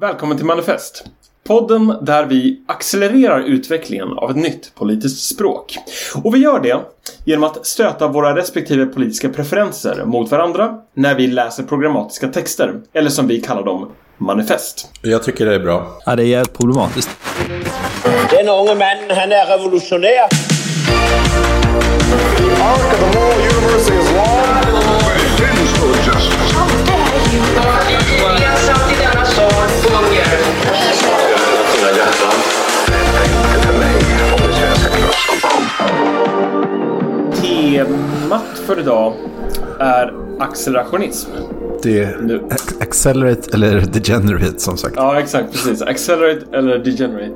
Välkommen till Manifest. Podden där vi accelererar utvecklingen av ett nytt politiskt språk. Och vi gör det genom att stöta våra respektive politiska preferenser mot varandra när vi läser programmatiska texter, eller som vi kallar dem, manifest. Jag tycker det är bra. Ja, det är jävligt problematiskt. Den unge mannen, han är revolutionär. arc of the moral universe is long. Temat för idag är accelerationism. Det Nu. är accelerate eller degenerate som sagt. Ja, exakt. Precis. Accelerate eller degenerate.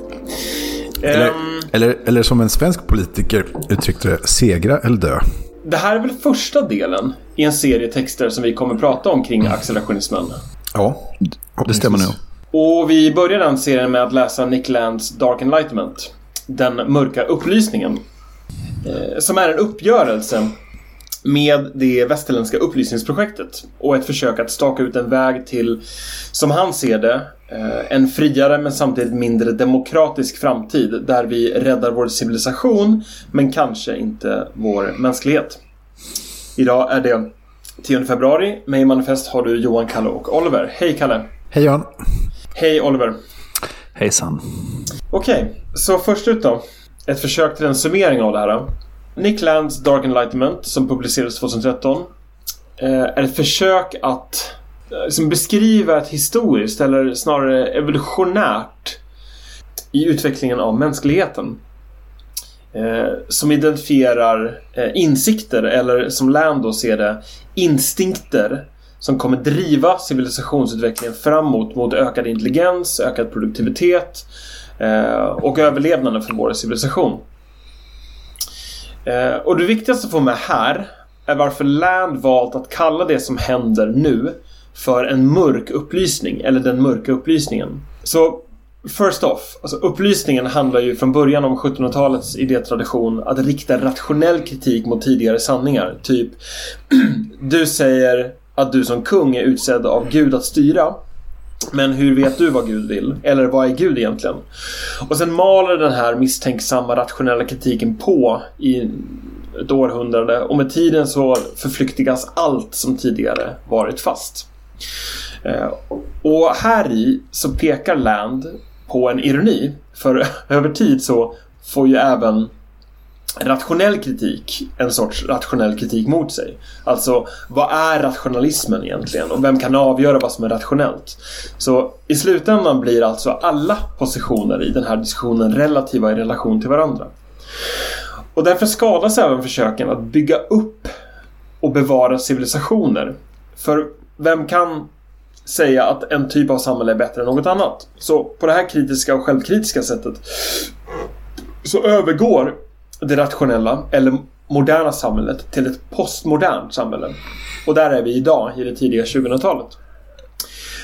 Eller, Ehm, eller, eller som en svensk politiker uttryckte det, segra eller dö. det här är väl första delen i en serie texter som vi kommer prata om kring accelerationismen. Ja, Det stämmer nog. Och vi börjar den serien med att läsa Nick Lands Dark Enlightenment. Den mörka upplysningen. Eh, som är en uppgörelse med det västerländska upplysningsprojektet och ett försök att staka ut en väg till, som han ser det, eh, en friare men samtidigt mindre demokratisk framtid där vi räddar vår civilisation men kanske inte vår mänsklighet. Idag är det 10 februari. Med i Manifest har du Johan, Kalle och Oliver. Hej Kalle! Hej Jan. Hej Oliver! Hejsan. Okej, så först ut då. Ett försök till en summering av det här. Nick Lands Dark Enlightenment som publicerades 2013 eh, är ett försök att eh, liksom beskriva ett historiskt eller snarare evolutionärt i utvecklingen av mänskligheten. Eh, som identifierar eh, insikter eller som Land då ser det instinkter som kommer driva civilisationsutvecklingen framåt mot ökad intelligens, ökad produktivitet Eh, och överlevnaden för vår civilisation. Eh, och det viktigaste att få med här är varför Land valt att kalla det som händer nu för en mörk upplysning, eller den mörka upplysningen. Så First off, alltså upplysningen handlar ju från början om 1700-talets idétradition att rikta rationell kritik mot tidigare sanningar. Typ, du säger att du som kung är utsedd av Gud att styra. Men hur vet du vad Gud vill? Eller vad är Gud egentligen? Och sen maler den här misstänksamma rationella kritiken på i ett århundrade och med tiden så förflyktigas allt som tidigare varit fast. Eh, och här i så pekar Land på en ironi. För över tid så får ju även rationell kritik en sorts rationell kritik mot sig. Alltså, vad är rationalismen egentligen? Och vem kan avgöra vad som är rationellt? Så i slutändan blir alltså alla positioner i den här diskussionen relativa i relation till varandra. Och därför skadas även försöken att bygga upp och bevara civilisationer. För vem kan säga att en typ av samhälle är bättre än något annat? Så på det här kritiska och självkritiska sättet så övergår det rationella eller moderna samhället till ett postmodernt samhälle. Och där är vi idag i det tidiga 2000-talet.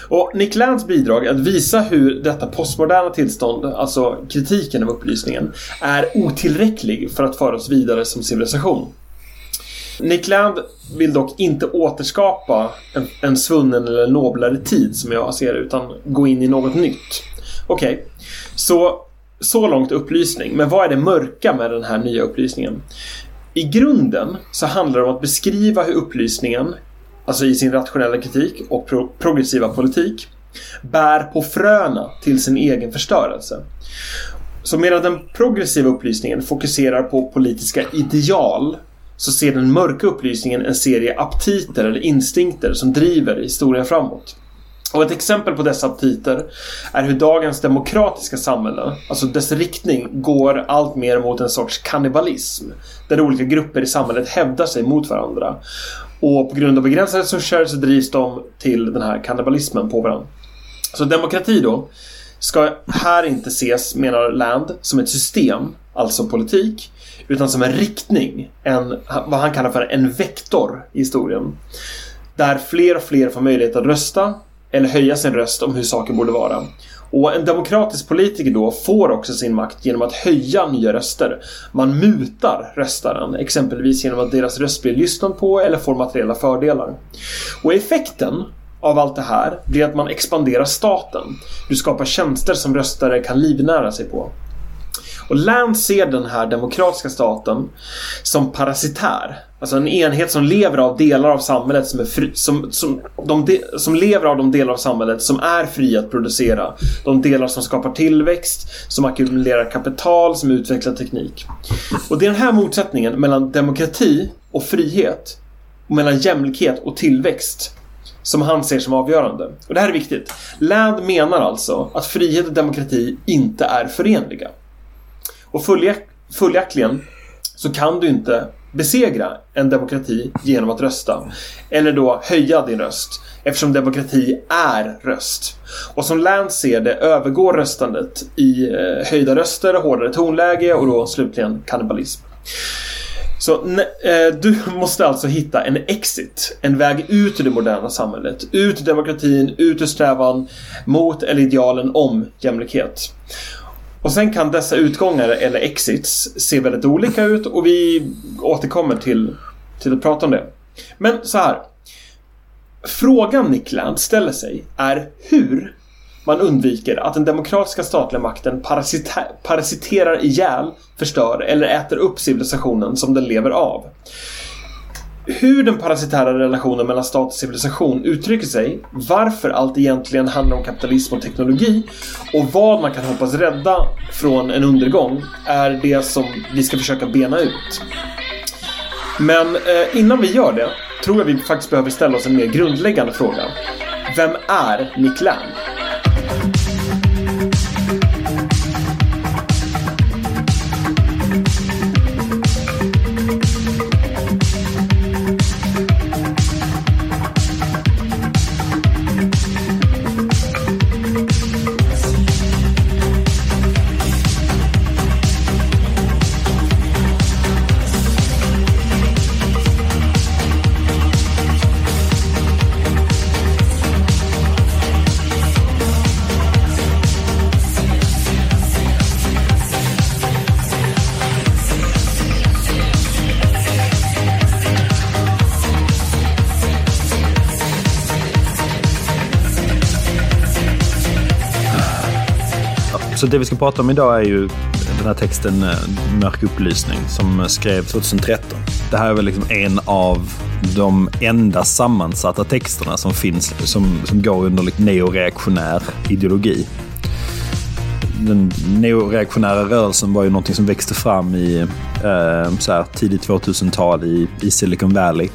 Och Nick Lands bidrag att visa hur detta postmoderna tillstånd, alltså kritiken av upplysningen, är otillräcklig för att föra oss vidare som civilisation. Nick Land vill dock inte återskapa en, en svunnen eller noblare tid som jag ser det, utan gå in i något nytt. Okej, så så långt upplysning. Men vad är det mörka med den här nya upplysningen? I grunden så handlar det om att beskriva hur upplysningen, alltså i sin rationella kritik och pro progressiva politik, bär på fröna till sin egen förstörelse. Så medan den progressiva upplysningen fokuserar på politiska ideal så ser den mörka upplysningen en serie aptiter eller instinkter som driver historien framåt. Och ett exempel på dessa aptiter är hur dagens demokratiska samhälle, alltså dess riktning, går allt mer mot en sorts kannibalism. Där olika grupper i samhället hävdar sig mot varandra. Och på grund av begränsade resurser så drivs de till den här kannibalismen på varandra. Så demokrati då ska här inte ses, menar Land, som ett system, alltså politik, utan som en riktning, en, vad han kallar för en vektor i historien. Där fler och fler får möjlighet att rösta eller höja sin röst om hur saker borde vara. Och en demokratisk politiker då får också sin makt genom att höja nya röster. Man mutar röstaren, exempelvis genom att deras röst blir lyssnad på eller får materiella fördelar. Och effekten av allt det här blir att man expanderar staten. Du skapar tjänster som röstare kan livnära sig på. Och Lance ser den här demokratiska staten som parasitär. Alltså en enhet som lever av delar av samhället som är fri, som, som, de de, som lever av de delar av samhället som är fria att producera. De delar som skapar tillväxt, som ackumulerar kapital, som utvecklar teknik. Och det är den här motsättningen mellan demokrati och frihet och mellan jämlikhet och tillväxt som han ser som avgörande. Och det här är viktigt. Land menar alltså att frihet och demokrati inte är förenliga. Och följaktligen så kan du inte besegra en demokrati genom att rösta. Eller då höja din röst. Eftersom demokrati är röst. Och som Lance ser det övergår röstandet i eh, höjda röster, hårdare tonläge och då slutligen kannibalism. Så eh, du måste alltså hitta en exit, en väg ut ur det moderna samhället. Ut ur demokratin, ut ur strävan mot eller idealen om jämlikhet. Och sen kan dessa utgångar eller exits se väldigt olika ut och vi återkommer till, till att prata om det. Men så här. Frågan Nick Land ställer sig är hur man undviker att den demokratiska statliga makten parasita parasiterar ihjäl, förstör eller äter upp civilisationen som den lever av. Hur den parasitära relationen mellan stat och civilisation uttrycker sig, varför allt egentligen handlar om kapitalism och teknologi och vad man kan hoppas rädda från en undergång är det som vi ska försöka bena ut. Men eh, innan vi gör det tror jag vi faktiskt behöver ställa oss en mer grundläggande fråga. Vem är Nick Land? Så det vi ska prata om idag är ju den här texten eh, Mörk upplysning som eh, skrevs 2013. Det här är väl liksom en av de enda sammansatta texterna som finns som, som går under liksom neoreaktionär ideologi. Den neoreaktionära rörelsen var ju någonting som växte fram i eh, så här, tidigt 2000-tal i, i Silicon Valley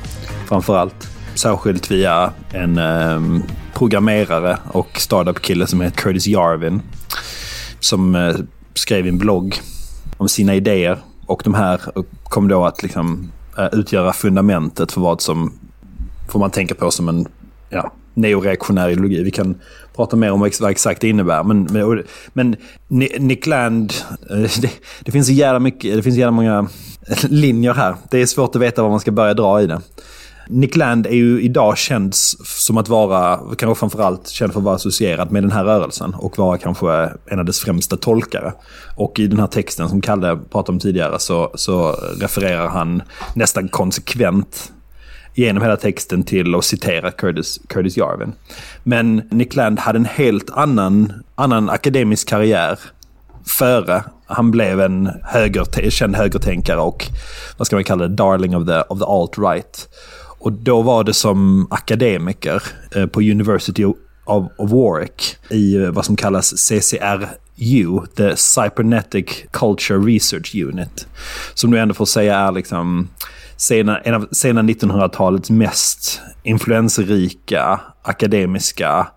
framför allt. Särskilt via en eh, programmerare och startup-kille som heter Curtis Jarvin som eh, skrev en blogg om sina idéer. Och de här kom då att liksom, eh, utgöra fundamentet för vad som får man tänka på som en ja, neoreaktionär ideologi. Vi kan prata mer om vad exakt det innebär. Men, men, men Nick Land, eh, det, det, finns så jävla mycket, det finns jävla många linjer här. Det är svårt att veta var man ska börja dra i det. Nick Land är ju idag känd som att vara, kanske framförallt känd för att vara associerad med den här rörelsen och vara kanske en av dess främsta tolkare. Och i den här texten som Kalle pratade om tidigare så, så refererar han nästan konsekvent genom hela texten till att citera Curtis, Curtis Jarvin. Men Nick Land hade en helt annan, annan akademisk karriär före han blev en höger, känd högertänkare och vad ska man kalla det, darling of the, of the alt-right. Och då var det som akademiker eh, på University of, Warwick i eh, vad som kallas CCRU, The Cybernetic Culture Research Unit. Som du ändå får säga är liksom sena, en av sena 1900-talets mest influenserika akademiska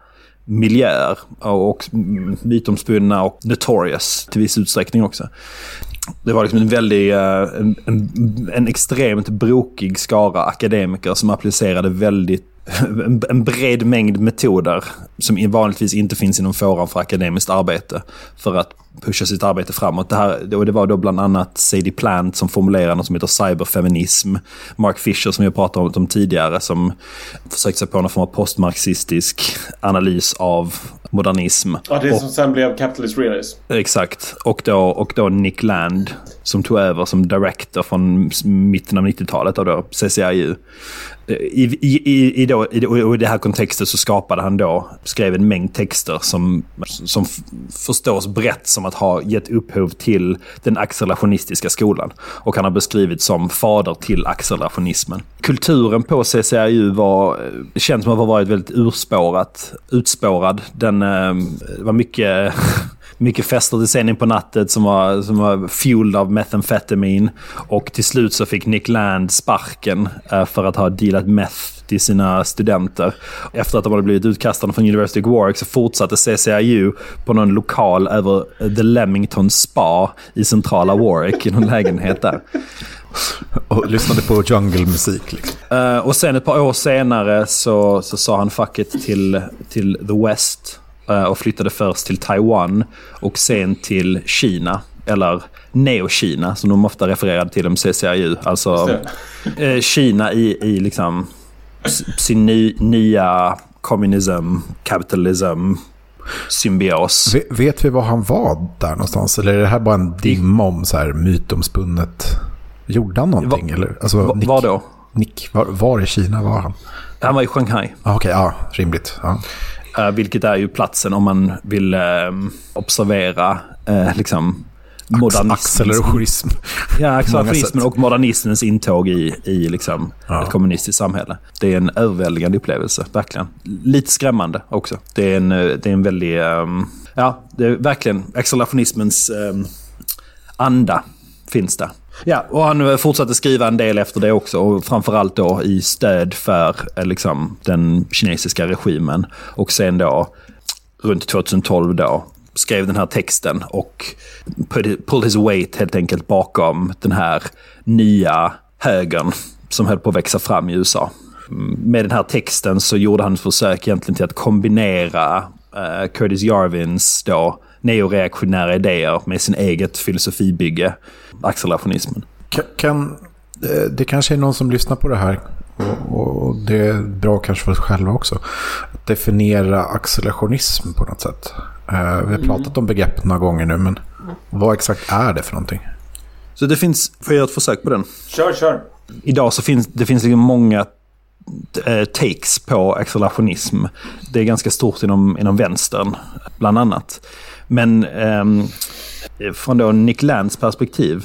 miljöer. Och mytomspunna och notorious till viss utsträckning också det var liksom en väldigt, eh, en, en, en, extremt brokig skara akademiker som applicerade väldigt en, en bred mängd metoder som vanligtvis inte finns inom fåran för akademiskt arbete för att pusha sitt arbete framåt. Det, här, och det var då bland annat Sadie Plant som formulerade något som heter cyberfeminism. Mark Fisher som jag pratade om, om tidigare som försökte sig på någon form av postmarxistisk analys av modernism. Ja, det Och- som sen blev Capitalist Realism. Exakt. Och då, och då Nick Land som tog över som director från mitten av 90-talet av då CCIU. I, i, i, i, då, i, i det här kontextet så skapade han då, skrev en mängd texter som, som förstås brett som att ha gett upphov till den accelerationistiska skolan. Och han har beskrivits som fader till accelerationismen. Kulturen på CCIU var, eh, känns som att ha varit väldigt urspårat, utspårad. Den eh, var mycket mycket fester till sen in på natten som var, som var fueled av methamfetamin. Och till slut så fick Nick Land sparken eh, för att ha dealat meth till sina studenter. Efter att de hade blivit utkastade från University of Warwick så fortsatte CCIU på någon lokal över The Leamington Spa i centrala Warwick i någon lägenhet där. Och lyssnade på jungle-musik. Liksom. Eh, och sen ett par år senare så, så sa han fuck it till, till the West. Eh, och flyttade först till Taiwan och sen till Kina. Eller Neo-Kina som de ofta refererade till om CCIU. Alltså eh, Kina i, i liksom sin ny, nya kommunism, kapitalism, symbios. Ve- Vet vi var han var där någonstans? Eller är det här bara en dimma om så här mytomspunnet? Gjorde han någonting? Va- eller? Alltså, Va- Nick, Var då? Nick, var, var i Kina var han? Han var i Shanghai. Ah, Okej, ja, rimligt. Ja. Eh, vilket är ju platsen om man vill eh, observera eh, liksom. Accelerationism. Ja, sätt. och modernismens intåg i, i liksom Ja. ett kommunistiskt samhälle. Det är en överväldigande upplevelse, verkligen. Lite skrämmande också. Det är en, eh, det är en väldig... ehm, ja, det är verkligen accelerationismens um, anda finns där. Ja, och han eh, fortsatte skriva en del efter det också. Och framförallt då i stöd för eh, liksom, den kinesiska regimen. Och sen då runt 2012 då skrev den här texten och pulled his weight helt enkelt bakom den här nya högern som höll på att växa fram i USA. Mm, med den här texten så gjorde han ett försök egentligen till att kombinera eh, Curtis Jarvins då neoreaktionära idéer med sin eget filosofibygge, accelerationismen. Kan, kan, eh, det kanske är någon som lyssnar på det här. Och, och det är bra kanske för oss själva också. Att definiera accelerationism på något sätt. Eh, vi har pratat om begreppet några gånger nu, men vad exakt är det för någonting? Så det finns, får jag göra ett försök på den? Kör, kör. idag så finns det finns liksom många eh, takes på accelerationism. Det är ganska stort inom, inom vänstern, bland annat. Men ehm, från då Nick Lands perspektiv,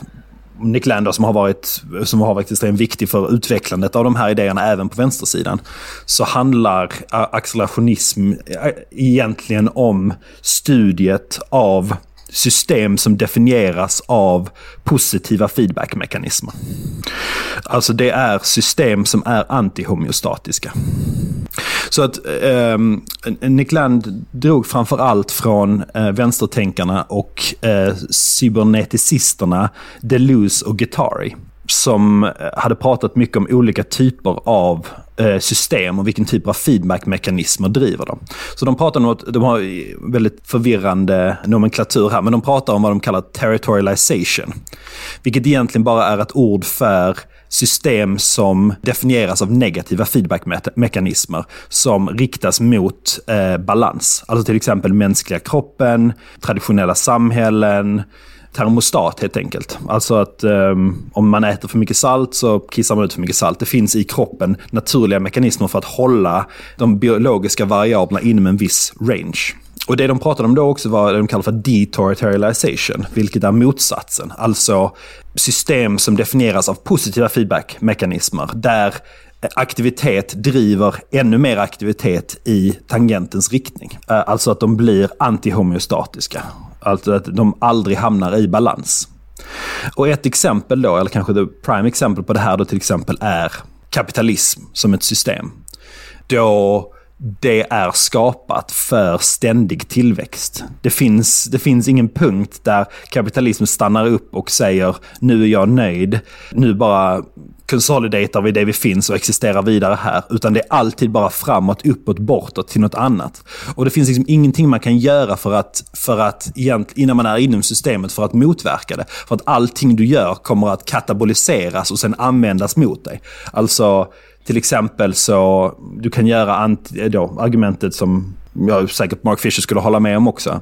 Nick Land då, som har, varit, som har varit extremt viktig för utvecklandet av de här idéerna även på vänstersidan, så handlar accelerationism eh, egentligen om studiet av system som definieras av positiva feedbackmekanismer. Alltså det är system som är antihomeostatiska. Så att eh, Nick Land drog framförallt från eh, vänstertänkarna och eh, cyberneticisterna Deleuze och Guattari. Som eh, hade pratat mycket om olika typer av eh, system och vilken typ av feedbackmekanismer driver dem. Så de pratar om att de har väldigt förvirrande nomenklatur här, men de pratar om vad de kallar territorialization. Vilket egentligen bara är ett ord för system som definieras av negativa feedbackmekanismer som riktas mot eh, balans. Alltså till exempel mänskliga kroppen, traditionella samhällen, termostat helt enkelt. Alltså att um, om man äter för mycket salt så kissar man ut för mycket salt. Det finns i kroppen naturliga mekanismer för att hålla de biologiska variablerna inom en viss range. Och det de pratade om då också var det de kallar för deterritorialization, vilket är motsatsen. Alltså system som definieras av positiva feedbackmekanismer där aktivitet driver ännu mer aktivitet i tangentens riktning. Eh, alltså att de blir antihomeostatiska. Alltså att de aldrig hamnar i balans. Och ett exempel då, eller kanske det prime exempel på det här då till exempel är kapitalism som ett system. Då det är skapat för ständig tillväxt. Det finns, det finns ingen punkt där kapitalismen stannar upp och säger nu är jag nöjd, nu bara konsolidatar vi det vi finns och existerar vidare här. Utan det är alltid bara framåt, uppåt, bortåt till något annat. Och det finns liksom ingenting man kan göra för att, för att innan man är inom systemet för att motverka det. För att allting du gör kommer att kataboliseras och sen användas mot dig. Alltså, till exempel så, du kan göra då, argumentet som jag säkert Mark Fisher skulle hålla med om också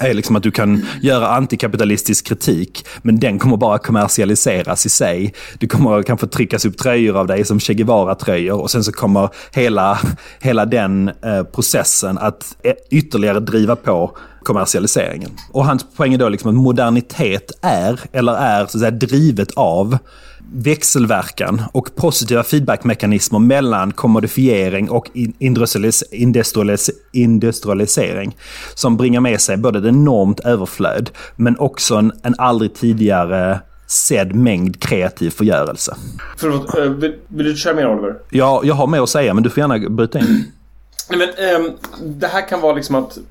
är liksom att du kan göra antikapitalistisk kritik, men den kommer bara kommersialiseras i sig. Du kommer kanske tryckas upp tröjor av dig som Che Guevara-tröjor och sen så kommer hela, hela den eh, processen att eh, ytterligare driva på kommersialiseringen. Och hans poäng är då liksom att modernitet är, eller är så att säga drivet av växelverkan och positiva feedbackmekanismer mellan kommodifiering och industrialisering som bringar med sig både ett enormt överflöd men också en, en aldrig tidigare sedd mängd kreativ förgörelse. Förlåt, eh, vill, vill du köra mer Oliver? Ja, jag har mer att säga men du får gärna bryta in. Nej, men, ähm, det här kan vara liksom att eh,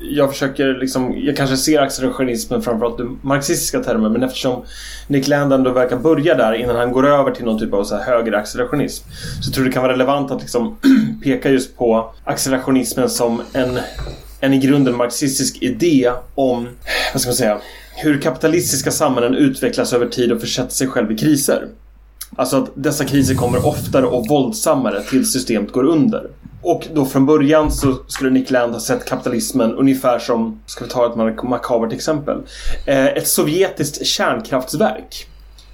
jag försöker liksom, jag kanske ser accelerationismen framförallt i marxistiska termer men eftersom Nick Land ändå verkar börja där innan han går över till någon typ av så här högre accelerationism så tror jag det kan vara relevant att liksom peka just på accelerationismen som en, en i grunden marxistisk idé om, vad ska man säga, hur kapitalistiska samhällen utvecklas över tid och försätter sig själv i kriser. Alltså att dessa kriser kommer oftare och våldsammare tills systemet går under. Och då från början så skulle Nick Land ha sett kapitalismen ungefär som, ska vi ta ett makabert exempel, eh, ett sovjetiskt kärnkraftsverk.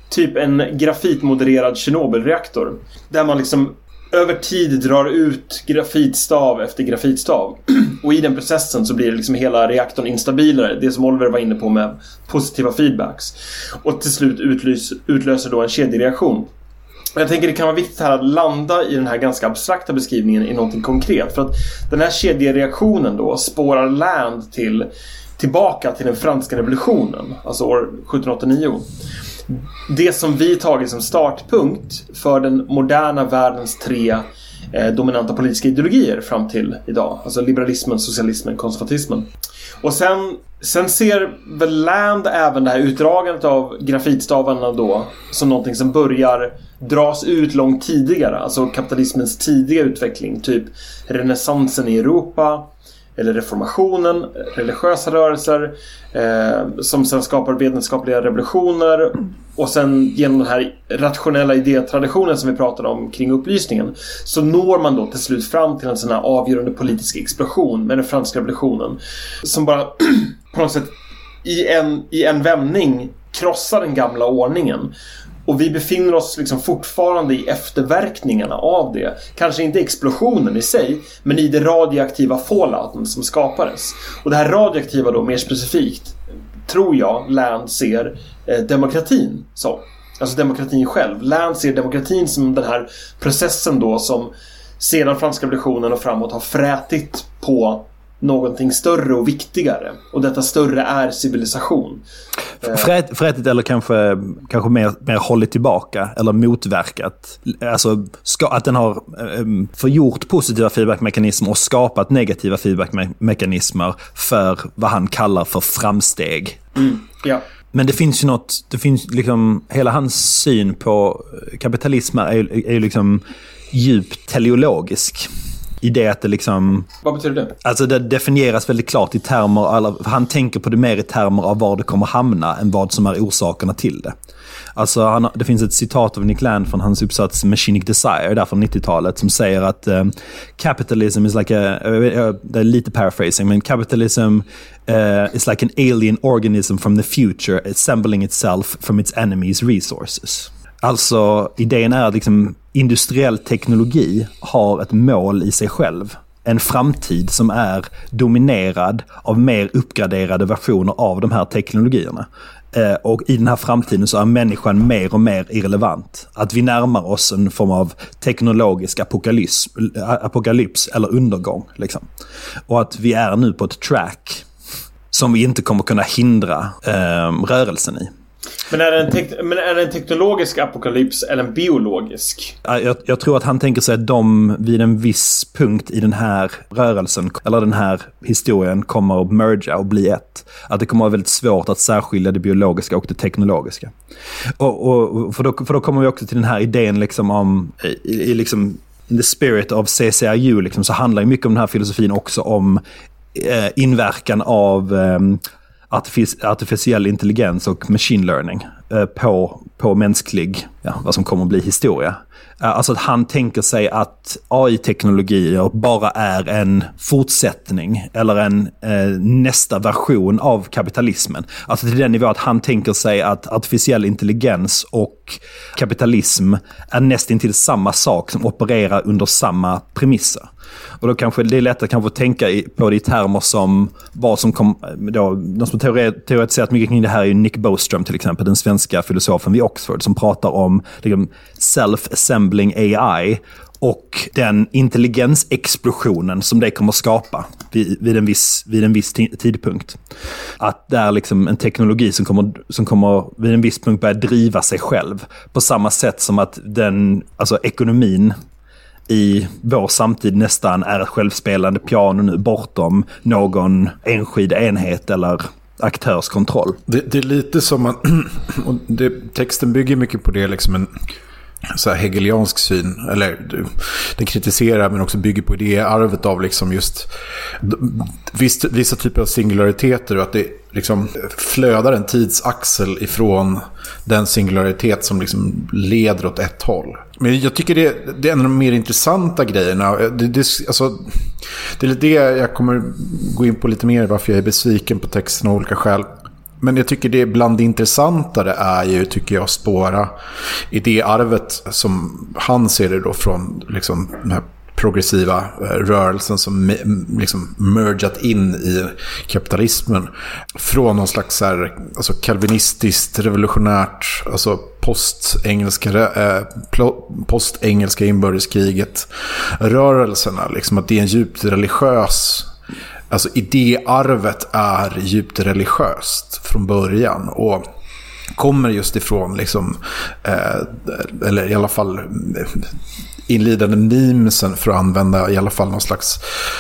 Typ en grafitmodererad Tjernobylreaktor. Där man liksom över tid drar ut grafitstav efter grafitstav. Och i den processen så blir liksom hela reaktorn instabilare. Det som Oliver var inne på med positiva feedbacks. Och till slut utlöser, utlöser då en kedjereaktion. Jag tänker det kan vara viktigt här att landa i den här ganska abstrakta beskrivningen i någonting konkret. För att den här kedjereaktionen då spårar Land till tillbaka till den franska revolutionen, alltså år 1789. Det som vi tagit som startpunkt för den moderna världens tre eh, dominanta politiska ideologier fram till idag. Alltså liberalismen, socialismen, konservatismen. Och sen, sen ser väl Land även det här utdragandet av grafitstavarna då som någonting som börjar dras ut långt tidigare. Alltså kapitalismens tidiga utveckling. Typ renässansen i Europa. Eller reformationen, religiösa rörelser eh, som sen skapar vetenskapliga revolutioner och sen genom den här rationella idétraditionen som vi pratade om kring upplysningen så når man då till slut fram till en sån här avgörande politisk explosion med den franska revolutionen som bara på något sätt i en, i en vändning krossar den gamla ordningen och vi befinner oss liksom fortfarande i efterverkningarna av det. Kanske inte explosionen i sig, men i det radioaktiva fallouten som skapades. Och det här radioaktiva då, mer specifikt, tror jag Land ser eh, demokratin som. Alltså demokratin själv. Land ser demokratin som den här processen då som sedan franska revolutionen och framåt har frätit på någonting större och viktigare. Och detta större är civilisation. Frätigt eller kanske, kanske mer, mer hållit tillbaka eller motverkat. Alltså ska, att den har um, förgjort positiva feedbackmekanismer och skapat negativa feedbackmekanismer för vad han kallar för framsteg. Mm, ja. Men det finns ju något, det finns liksom, hela hans syn på kapitalism är, är ju liksom djupt teleologisk i det att det liksom... Vad betyder det? Alltså det definieras väldigt klart i termer, eller han tänker på det mer i termer av var det kommer hamna än vad som är orsakerna till det. Alltså han, det finns ett citat av Nick Land från hans uppsats Machinic Desire där från 90-talet som säger att um, capitalism is like a, det är lite paraphrasing, men capitalism uh, is like an alien organism from the future assembling itself from its enemies resources. Alltså idén är att liksom, industriell teknologi har ett mål i sig själv. En framtid som är dominerad av mer uppgraderade versioner av de här teknologierna. Eh, och i den här framtiden så är människan mer och mer irrelevant. Att vi närmar oss en form av teknologisk apokalyps, eh, apokalyps eller undergång. Liksom. Och att vi är nu på ett track som vi inte kommer kunna hindra eh, rörelsen i. Men är, det en men är det en teknologisk apokalyps eller en biologisk? Jag, jag tror att han tänker sig att de vid en viss punkt i den här rörelsen, eller den här historien, kommer att merga och bli ett. Att det kommer att vara väldigt svårt att särskilja det biologiska och det teknologiska. Och, och, för, då, för då kommer vi också till den här idén liksom om, i, i liksom, in the spirit of CCIU, liksom, så handlar ju mycket om den här filosofin också om eh, inverkan av eh, artificiell intelligens och machine learning eh, på, på mänsklig, ja, vad som kommer att bli historia. Eh, alltså att han tänker sig att AI-teknologier bara är en fortsättning eller en eh, nästa version av kapitalismen. Alltså till den nivå att han tänker sig att artificiell intelligens och kapitalism är nästintill samma sak som opererar under samma premisser. Och då kanske det är lätt att kanske tänka på det i termer som vad som kom, då, de som teoretiserat mycket kring det här är ju Nick Bostrom till exempel, den svenska filosofen vid Oxford, som pratar om liksom, self-assembling AI och den intelligensexplosionen som det kommer att skapa vid, vid, en, viss, vid en viss tidpunkt. Att det är liksom en teknologi som kommer, som kommer vid en viss punkt börja driva sig själv. På samma sätt som att den, alltså ekonomin i vår samtid nästan är ett självspelande piano nu bortom någon enskild enhet eller aktörskontroll. Det, det är lite som att... Och det, texten bygger mycket på det, liksom en så här hegeliansk syn. Eller den kritiserar men också bygger på idéarvet av liksom just viss, vissa typer av singulariteter och att det liksom flödar en tidsaxel ifrån den singularitet som liksom leder åt ett håll. Men jag tycker det, det är en av de mer intressanta grejerna. Det, det, alltså, det är lite det jag kommer gå in på lite mer varför jag är besviken på texten av olika skäl. Men jag tycker det bland det intressantare är ju, tycker jag, att spåra arvet som han ser det då från liksom, den här progressiva eh, rörelsen som liksom mergat in i kapitalismen. Från någon slags här, alltså kalvinistiskt, revolutionärt, alltså postengelska, eh, postengelska inbördeskriget rörelserna. Liksom att det är en djupt religiös Alltså idéarvet är djupt religiöst från början. Och kommer just ifrån, liksom, eh, eller i alla fall inlidande memesen för att använda i alla fall någon slags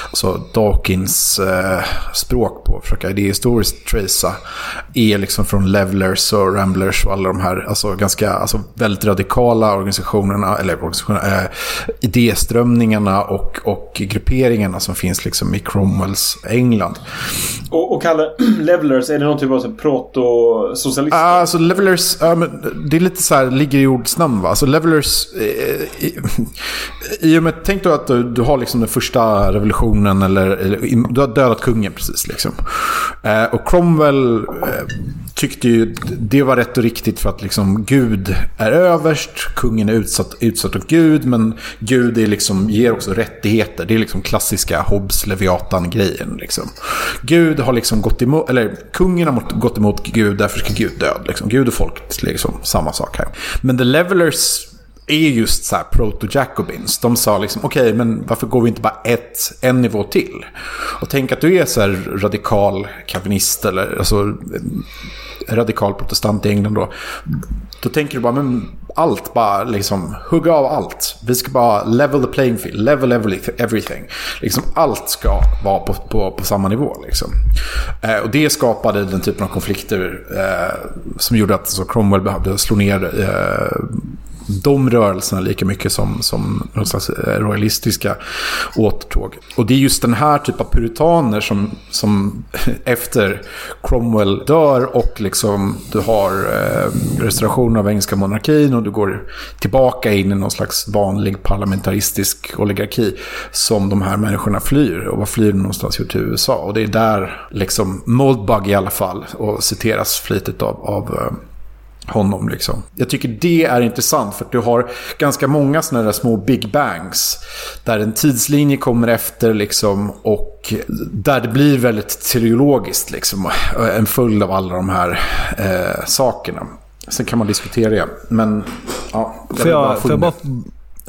alltså Dawkins eh, språk på, försöka idéhistoriskt tracea, är liksom från Levelers och Ramblers och alla de här alltså ganska, alltså väldigt radikala organisationerna, eller organisationerna, eh, idéströmningarna och, och grupperingarna som finns liksom i Cromwells England. Och, och Kalle, Levelers, är det någon typ av så här proto-socialist? Ah, alltså levelers, ja, men det är lite så här, ligger i ordsnamn va. Alltså levelers, eh, i, och med, tänk då att du, du har liksom den första revolutionen eller, eller du har dödat kungen precis liksom. Eh, och Cromwell eh, tyckte ju det var rätt och riktigt för att liksom Gud är överst, kungen är utsatt, utsatt av Gud, men Gud är liksom, ger också rättigheter. Det är liksom klassiska Hobbes-Leviatan-grejen. Liksom. Gud har liksom gått emot, eller kungen har gått emot Gud, därför ska Gud död. Liksom. Gud och folket, liksom, samma sak här. Men the levelers är just så här proto-jacobins. De sa liksom, okej, men varför går vi inte bara ett, en nivå till? Och tänk att du är så här radikal kalvinist eller alltså, radikal protestant i England då. Då tänker du bara, men allt bara liksom, hugga av allt. Vi ska bara level the playing field, level everything. Liksom allt ska vara på, på, på samma nivå liksom. Eh, och det skapade den typen av konflikter eh, som gjorde att så Cromwell behövde slå ner eh, de rörelserna lika mycket som, som någon slags eh, royalistiska återtåg. Och det är just den här typen av puritaner som, som efter Cromwell dör och liksom du har eh, restaurationen av engelska monarkin och du går tillbaka in i någon slags vanlig parlamentaristisk oligarki som de här människorna flyr. Och vad flyr de någonstans? Jo, till USA. Och det är där liksom Moldbug i alla fall och citeras flitigt av, av eh, honom. Liksom. Jag tycker det är intressant för att du har ganska många sådana där små big bangs. Där en tidslinje kommer efter liksom, och där det blir väldigt teleologiskt. Liksom, en följd av alla de här eh, sakerna. Sen kan man diskutera det. Men ja, Får jag, får jag bara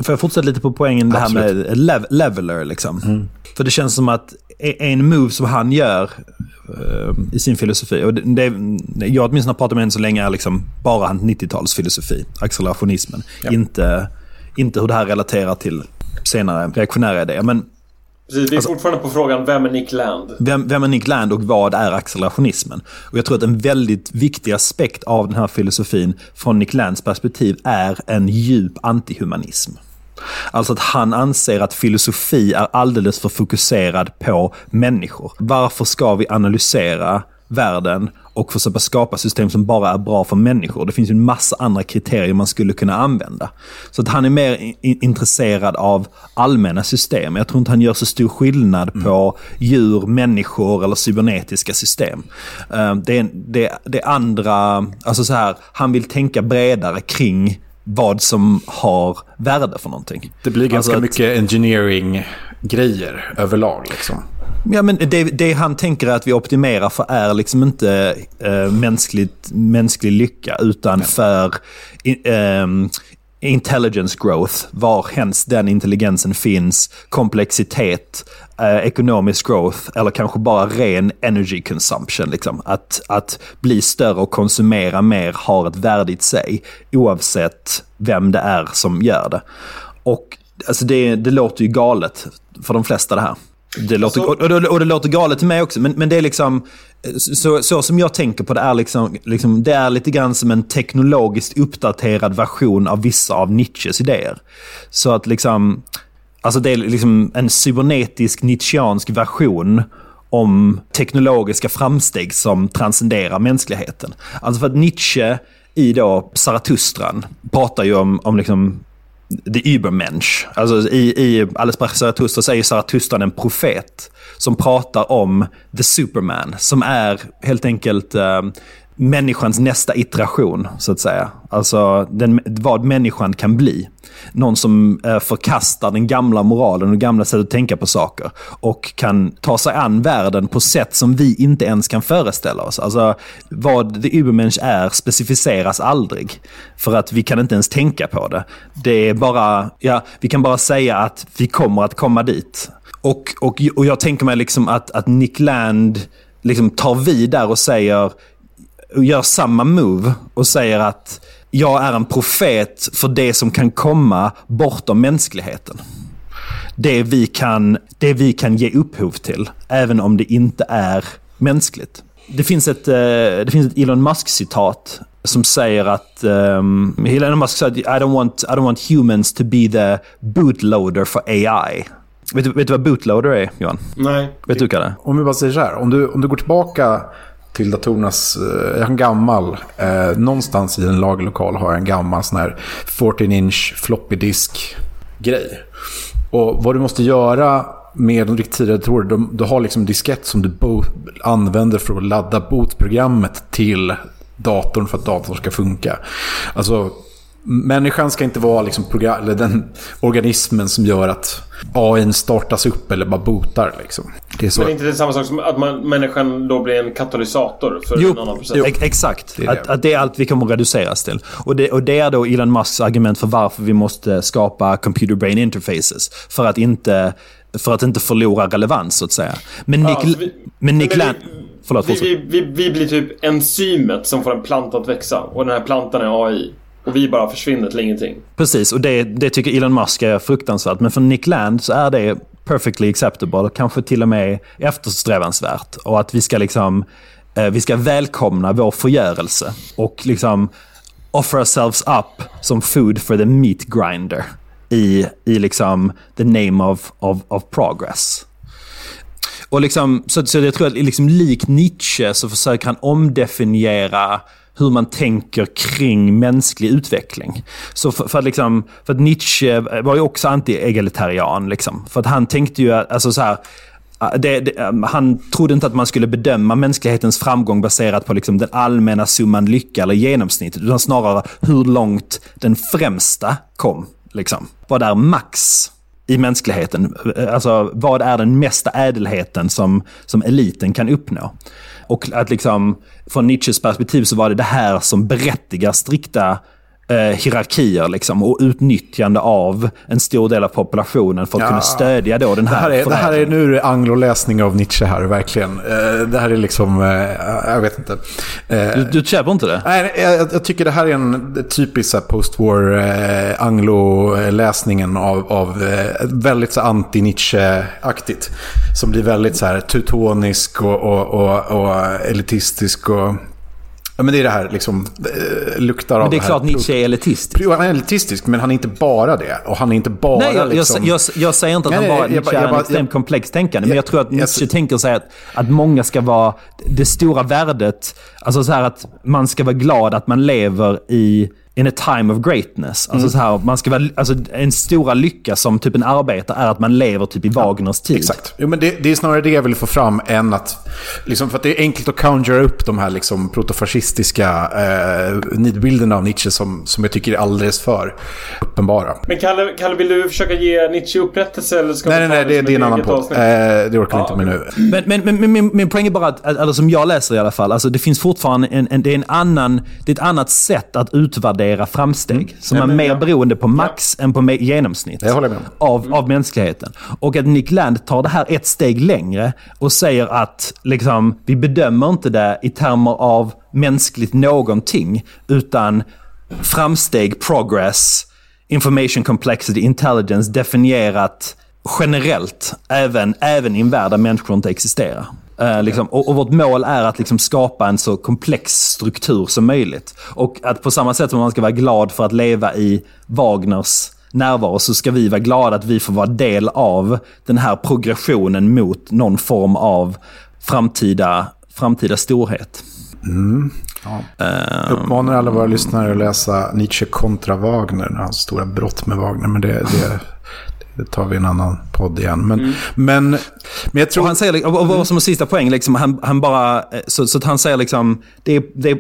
Får jag fortsätta lite på poängen det här med lev leveler? Liksom. För det känns som att e- en move som han gör eh, i sin filosofi, och det, det, jag åtminstone har pratat med än så länge, är liksom bara hans 90-talsfilosofi, accelerationismen. Inte, inte hur det här relaterar till senare reaktionära idéer. Men Precis, vi är fortfarande på frågan, vem är Nick Land? vem, vem är Nick Land och vad är accelerationismen? Och jag tror att en väldigt viktig aspekt av den här filosofin från Nick Lands perspektiv är en djup antihumanism. Alltså att han anser att filosofi är alldeles för fokuserad på människor. Varför ska vi analysera världen och försöka skapa system som bara är bra för människor. Det finns ju en massa andra kriterier man skulle kunna använda. Så att han är mer in intresserad av allmänna system. Jag tror inte han gör så stor skillnad på djur, människor eller cybernetiska system. Uh, Det är, det, det är andra, alltså så här, han vill tänka bredare kring vad som har värde för någonting. Det blir ganska Alltså mycket engineering-grejer överlag. Liksom. Ja, men det, det han tänker att vi optimerar för är liksom inte eh, mänskligt, mänsklig lycka utan för ehm, intelligence growth, var hens den intelligensen finns, komplexitet, eh, ekonomisk growth eller kanske bara ren energy consumption. Liksom. Att, att bli större och konsumera mer har ett värde i sig oavsett vem det är som gör det. Och alltså det, det låter ju galet för de flesta det här. Det låter, Alltså- och, och, och det låter galet till mig också, men, men det är liksom... Så, så som jag tänker på det är liksom, liksom, det är lite grann som en teknologiskt uppdaterad version av vissa av Nietzsches idéer. Så att liksom... Alltså det är liksom en cybernetisk nietzscheansk version om teknologiska framsteg som transcenderar mänskligheten. Alltså för att Nietzsche i då Zarathustran pratar ju om, om liksom the Übermensch. Alltså i, i Alles Brach Zarathustra så är ju Zarathustra en profet som pratar om the Superman. Som är helt enkelt eh, människans nästa iteration, så att säga. Alltså den, vad människan kan bli. Någon som eh, förkastar den gamla moralen och gamla sättet att tänka på saker. Och kan ta sig an världen på sätt som vi inte ens kan föreställa oss. Alltså vad the Übermensch är specificeras aldrig. För att vi kan inte ens tänka på det. Det är bara, ja, vi kan bara säga att vi kommer att komma dit. Och, och, och jag tänker mig liksom att, att Nick Land liksom tar vid där och säger och gör samma move och säger att jag är en profet för det som kan komma bortom mänskligheten. Det vi kan, det vi kan ge upphov till, även om det inte är mänskligt. Det finns ett, eh, det finns ett Elon Musk-citat som säger att um, Elon Musk sa att I don't, want, I don't want humans to be the bootloader for AI. Vet du, vet du vad bootloader är, Johan? Nej. Vet du, Kalle? Om vi bara säger så här, om du, om du går tillbaka till datorernas, jag eh, har en gammal, eh, någonstans i en lagerlokal har jag en gammal sån här 14-inch floppy disk grej. Och vad du måste göra med de riktigt tidiga datorer, du, du har liksom diskett som du bo, använder för att ladda bootprogrammet till datorn för att datorn ska funka. Alltså, människan ska inte vara liksom program, eller den organismen som gör att AI startas upp eller bara bootar. Liksom. Det är så. Men är inte det samma sak som att man, människan då blir en katalysator för en annan process? Ex- exakt. Det. Att, att det är allt vi kommer att reduceras till. Och det, och det är då Elon Musks argument för varför vi måste skapa computer-brain interfaces. För att inte, för att inte förlora relevans, så att säga. Men Nick, alltså vi- men Nick men Förlåt, Vi, vi, vi, vi blir typ enzymet som får en planta att växa. Och den här plantan är AI. Och vi bara försvinner till ingenting. Precis, och det, det tycker Elon Musk är fruktansvärt. Men för Nick Land så är det perfectly acceptable, kanske till och med eftersträvansvärt. Och att vi ska liksom eh, vi ska välkomna vår förgörelse och liksom offer ourselves up som food for the meat grinder i, i liksom the name of, of, of progress. Och liksom, så, så jag tror att liksom lik Nietzsche så försöker han omdefiniera hur man tänker kring mänsklig utveckling. Så för, för, att, liksom, för att Nietzsche var ju också anti-egalitarian. Liksom. För att han tänkte ju att, alltså så här, äh, det, det, ähm, han trodde inte att man skulle bedöma mänsklighetens framgång baserat på liksom den allmänna summan lycka eller genomsnittet. Utan snarare hur långt den främsta kom. Liksom. Vad är max i mänskligheten? Alltså vad är den mesta ädelheten som, som eliten kan uppnå? Och att liksom, från Nietzsches perspektiv så var det det här som berättigar strikta eh, hierarkier liksom, och utnyttjande av en stor del av populationen för att Ja. kunna stödja då den Det här, här är, det här är nu angloläsning av Nietzsche här, verkligen. Eh, Det här är liksom, eh, jag vet inte. Eh, Du, du köper inte det? Nej, jag, jag tycker det här är en typisk här, post-war eh, anglo-läsningen av, av eh, väldigt så här anti-Nietzsche-aktigt. Som blir väldigt så här teutonisk och, och, och, och elitistisk. Och, ja, men det är det här liksom, eh, luktar av Men det är här klart Nietzsche är elitistisk. Han är elitistisk, men han är inte bara det. Och han är inte bara Nej, jag, liksom... jag, jag, jag säger inte att Nej, han nej, bara, jag Nietzsche bara- är jag en extremt jag- komplex tänkande. Men jag- jag tror att jag- Nietzsche tänker sig att, att många ska vara... Det stora värdet, alltså så här att man ska vara glad att man lever i in a time of greatness. Alltså Mm. så här, man ska vara, alltså en stora lycka som typ en arbetare är att man lever typ i Wagners tid. Exakt. Jo, men det, det är snarare det jag vill få fram än att... Liksom, för att det är enkelt att conjura upp de här liksom, protofascistiska eh, nidbilderna av Nietzsche som, som jag tycker är alldeles för uppenbara. Men Kalle, Kalle, vill du försöka ge Nietzsche upprättelse eller ska Nej, nej, nej, det, det är en annan podd. Eh, det orkar vi Ja, inte med nu. Men, men, men, men min, min poäng är bara att, att, eller som jag läser i alla fall, alltså det finns fortfarande en, en, det är en annan, det är ett annat sätt att utvärdera framsteg. Som är men mer ja. beroende på max än på genomsnitt. Av, av mänskligheten. Och att Nick Land tar det här ett steg längre och säger att liksom, vi bedömer inte det i termer av mänskligt någonting, utan framsteg, progress, information complexity, intelligence definierat generellt, även, även i en värld där människor inte existerar. Eh, liksom, och, och vårt mål är att liksom, skapa en så komplex struktur som möjligt. Och att på samma sätt som man ska vara glad för att leva i Wagners närvaro så ska vi vara glada att vi får vara del av den här progressionen mot någon form av framtida, framtida storhet. Uppmanar alla våra lyssnare att läsa Nietzsche kontra Wagner, hans stora brott med Wagner. Men det, det, det tar vi en annan podd igen. Men, men, men jag tror... Och han säger, och och- och som en sista poäng, liksom, han, han bara, eh, så, så att han säger liksom, det är, det, är,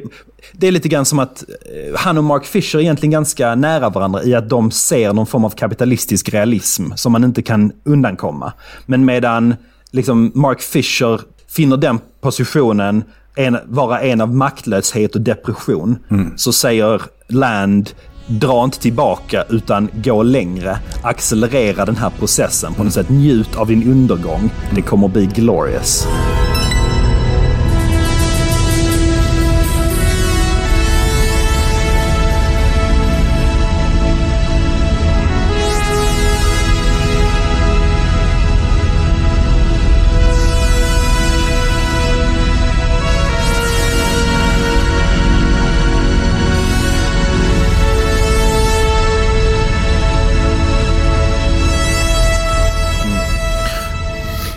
det är lite grann som att eh, han och Mark Fisher är egentligen ganska nära varandra i att de ser någon form av kapitalistisk realism som man inte kan undankomma. Men medan liksom, Mark Fisher finner den positionen en, vara en av maktlöshet och depression, så säger Land dra inte tillbaka utan gå längre. Accelerera den här processen. På något sätt njut av din undergång. Det kommer bli glorious.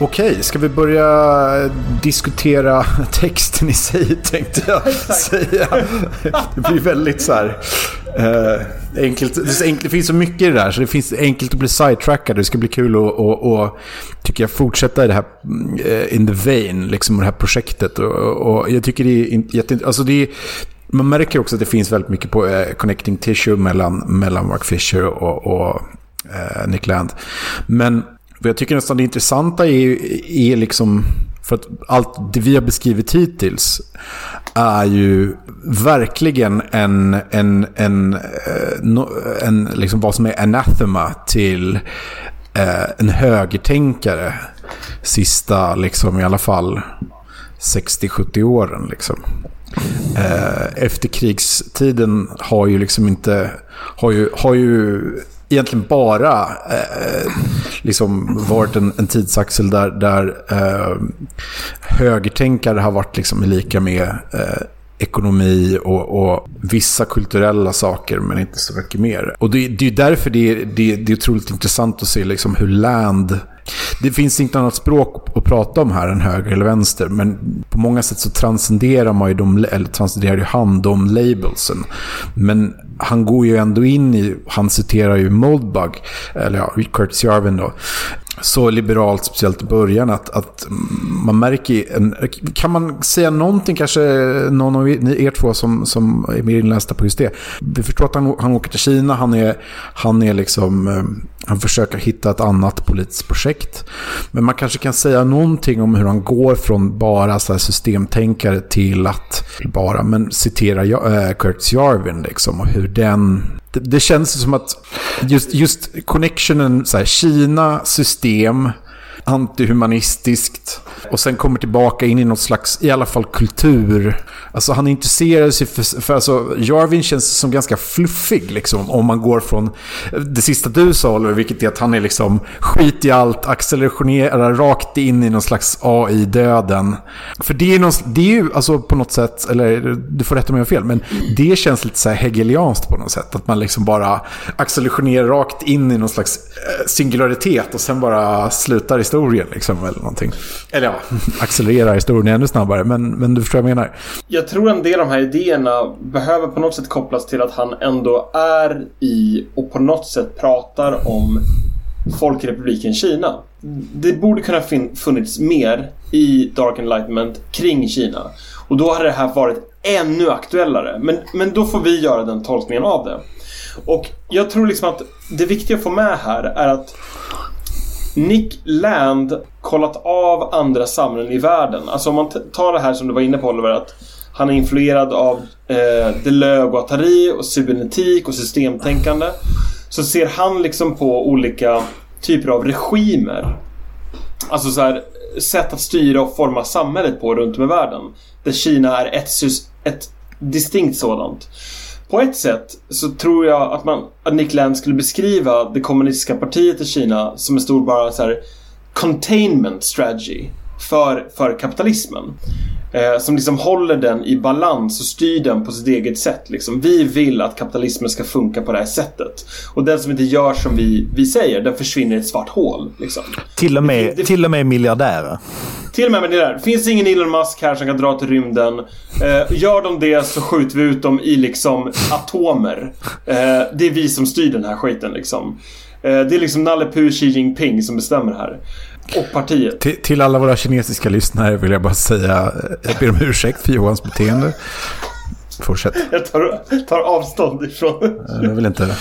Okej, ska vi börja diskutera texten i sig tänkte jag säga. Det blir väldigt så här... eh, enkelt. Det, enkelt. det finns så mycket i det där så det finns enkelt att bli sidetrackad. Det ska bli kul att och, och, tycker jag, fortsätta i det här eh, in the vein, liksom det här projektet. Och, och jag tycker det är. Alltså det är, man märker också att det finns väldigt mycket på eh, connecting tissue mellan, mellan Mark Fisher och, och eh, Nick Land. Men jag tycker nästan det intressanta är, är liksom, för att allt det vi har beskrivit hittills är ju verkligen en, en, en, eh, en, en liksom vad som är anathema till eh, en högertänkare sista, liksom i alla fall 60-70 åren. Liksom. Eh, efterkrigstiden har ju liksom inte, har ju, har ju egentligen bara eh, liksom varit en, en tidsaxel där, där eh, högertänkare har varit liksom lika med eh, ekonomi och, och vissa kulturella saker men inte så mycket mer. Och det, det är därför det är, det, det är otroligt intressant att se liksom hur land det finns inte annat språk att prata om här än höger eller vänster, men på många sätt så transcenderar man ju de, eller transcenderar ju han de labelsen. Men han går ju ändå in i, han citerar ju Moldbug, eller ja, Curtis Jarvin då, så liberalt, speciellt i början, att, att man märker... En, kan man säga någonting, kanske någon av er två som, som är mer inlästa på just det. Vi förstår att han, han åker till Kina, han är, han är liksom... Eh, han försöker hitta ett annat politiskt projekt. Men man kanske kan säga någonting om hur han går från bara så här systemtänkare till att bara men citera äh, eh, Curtis Jarvin liksom, och hur den det, det känns som att just, just connectionen, så här, Kina, system, antihumanistiskt och sen kommer tillbaka in i något slags, i alla fall kultur. Alltså han intresserar sig för, för alltså Jarvin känns som ganska fluffig liksom om man går från det sista du sa Oliver, vilket är att han är liksom skit i allt, accelererar rakt in i någon slags AI-döden. För det är, någon, det är ju alltså på något sätt, eller du får rätta mig om jag har fel, men det känns lite så här hegelianskt på något sätt. Att man liksom bara accelererar rakt in i någon slags eh, singularitet och sen bara slutar i historien liksom eller någonting. Eller ja, accelererar historien ännu snabbare, men, men du förstår vad jag menar. Jag tror en del av de här idéerna behöver på något sätt kopplas till att han ändå är i och på något sätt pratar om Folkrepubliken Kina. Det borde kunna fin- funnits mer i Dark Enlightenment kring Kina. Och då hade det här varit ännu aktuellare. Men, men då får vi göra den tolkningen av det. Och jag tror liksom att det viktiga att få med här är att Nick Land kollat av andra samhällen i världen. Alltså om man tar det här som du var inne på Oliver, att han är influerad av eh, Deleuze och Atari och cybernetik och systemtänkande. Så ser han liksom på olika typer av regimer. Alltså så här, sätt att styra och forma samhället på runt om i världen. Där Kina är ett, ett distinkt sådant. På ett sätt så tror jag att, man, att Nick Land skulle beskriva det kommunistiska partiet i Kina som en stor bara så här containment strategy för, för kapitalismen. Eh, som liksom håller den i balans och styr den på sitt eget sätt. Liksom. Vi vill att kapitalismen ska funka på det här sättet. Och den som inte gör som vi, vi säger, den försvinner i ett svart hål. Liksom. Till och med, Det- det- till och med miljardärer. Till och med med det. Finns ingen Elon Musk här som kan dra till rymden? Eh, gör de det så skjuter vi ut dem i liksom atomer. Eh, det är vi som styr den här skiten liksom. Eh, det är liksom Nalle Puh Xi Jinping som bestämmer här. Och partiet. Till, till alla våra kinesiska lyssnare vill jag bara säga, jag ber om ursäkt för Johans beteende. Fortsätt. Jag tar, tar avstånd ifrån... Jag vill inte...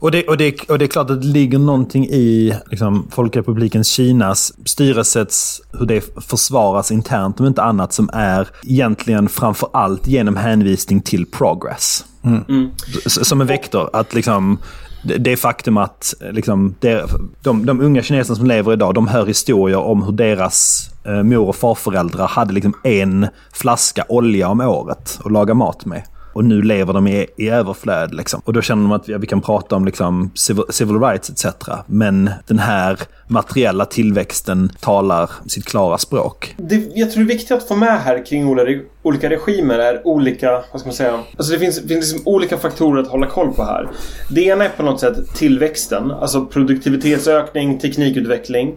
Och det, och, det, och det är klart att det ligger någonting i liksom, Folkrepubliken Kinas styrelsets, hur det försvaras internt om inte annat, som är egentligen framför allt genom hänvisning till progress. S- Som en vektor. Att liksom, det- det faktum att eh, liksom, det, de, de unga kineserna som lever idag, de hör historier om hur deras eh, mor och farföräldrar hade liksom en flaska olja om året att laga mat med. Och nu lever de i, i överflöd. Liksom. Och då känner de att vi, vi kan prata om liksom, civil, civil rights etc. Men den här materiella tillväxten talar sitt klara språk. Det, jag tror det är viktigt att få med här kring olika, olika regimer är olika, vad ska man säga? Alltså det finns, finns liksom olika faktorer att hålla koll på här. Det ena är på något sätt tillväxten, alltså produktivitetsökning, teknikutveckling.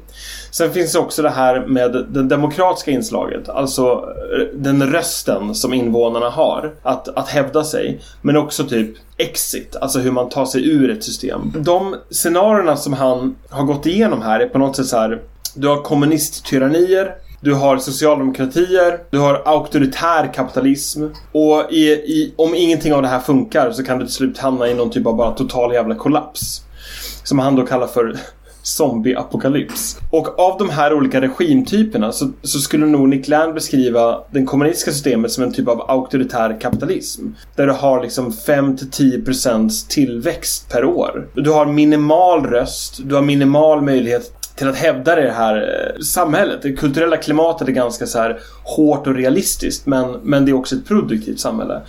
Sen finns det också det här med det demokratiska inslaget, alltså eh, den rösten som invånarna har att, att hävda sig. Men också typ exit, alltså hur man tar sig ur ett system. De scenarierna som han har gått igenom här är på något sätt så här du har kommunisttyrannier, du har socialdemokratier, du har auktoritär kapitalism. Och i, i, om ingenting av det här funkar så kan du till slut hamna i någon typ av bara total jävla kollaps. Som han då kallar för zombieapokalyps. Och av de här olika regimtyperna så, så skulle nog Nick Land beskriva det kommunistiska systemet som en typ av auktoritär kapitalism. Där du har liksom 5-10% tillväxt per år. Du har minimal röst, du har minimal möjlighet till att hävda det här eh, samhället. Det kulturella klimatet är ganska så här hårt och realistiskt men, men det är också ett produktivt samhälle.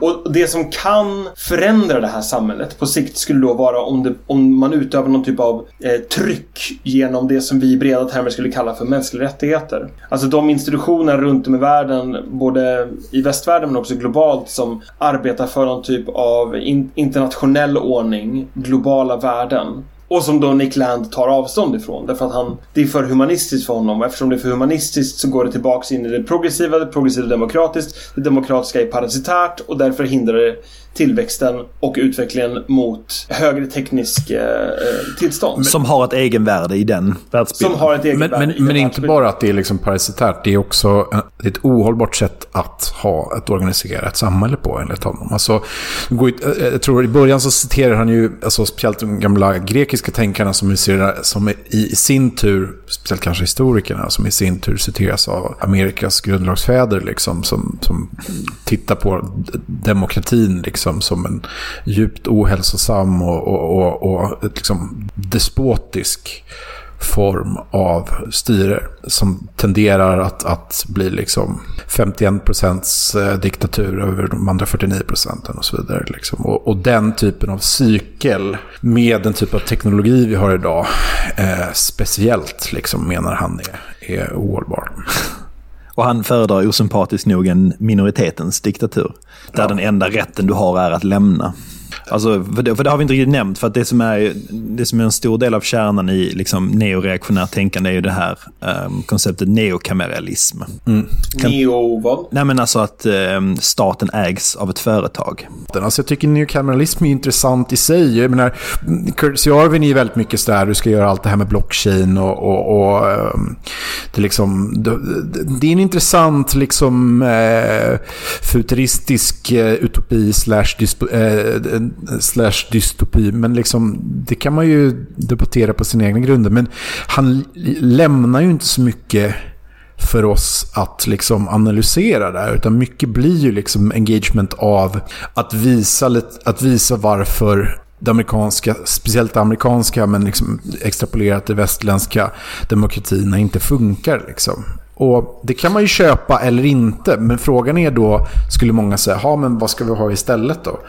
Och det som kan förändra det här samhället på sikt skulle då vara om, det, om man utövar någon typ av eh, tryck genom det som vi i breda termer skulle kalla för mänskliga rättigheter. Alltså de institutioner runt om i världen, både i västvärlden men också globalt, som arbetar för någon typ av in, internationell ordning, globala värden. Och som då Nick Land tar avstånd ifrån. Därför att han, det är för humanistiskt för honom. Och eftersom det är för humanistiskt så går det tillbaks in i det progressiva. Det progressiva demokratiskt. Det demokratiska är parasitärt. Och därför hindrar det tillväxten och utvecklingen mot högre teknisk eh, eh tillstånd. Som har ett egenvärde i den världsbilden. Som har ett egenvärde Men, men, men inte bara att det är liksom parasitärt, det är också det är ett ohållbart sätt att ha ett organiserat samhälle på enligt honom. Alltså, eh, jag tror i början så citerar han ju, alltså, speciellt de gamla grekiska tänkarna som, är, som i, i sin tur, speciellt kanske historikerna, som i sin tur citeras av Amerikas grundlagsfäder, liksom, som, som tittar på demokratin liksom, Liksom som en djupt ohälsosam och, och, och, och liksom, despotisk form av styre som tenderar att, att bli liksom 51 procents diktatur över de andra 49 procenten och så vidare. Liksom. Och, och den typen av cykel med den typ av teknologi vi har idag eh, speciellt liksom, menar han är, är ohållbar. Och han föredrar osympatiskt nog en minoritetens diktatur. Där den enda rätten du har är att lämna. Alltså, för, det, för det har vi inte riktigt nämnt, för att det som är, det som är en stor del av kärnan i liksom, neoreaktionärt tänkande är ju det här ehm, konceptet neokameralism. Neo vad? Nej men alltså att ehm, staten ägs av ett företag. Alltså jag tycker neokameralism är intressant i sig. Jag menar, Curtis Jarvin är väldigt mycket sådär, du ska göra allt det här med blockchain och, och, och ehm, det, är liksom, det, det är en intressant liksom eh, futuristisk eh, utopi slash, eh, slash dystopi. Men liksom, det kan man ju debattera på sina egna grunder. Men han lämnar ju inte så mycket för oss att liksom analysera det här. Utan mycket blir ju liksom engagement av att visa, lite, att visa varför det amerikanska, speciellt det amerikanska, men liksom extrapolerat det västländska demokratierna inte funkar. Liksom. Och det kan man ju köpa eller inte, men frågan är då, skulle många säga, ha men vad ska vi ha istället då?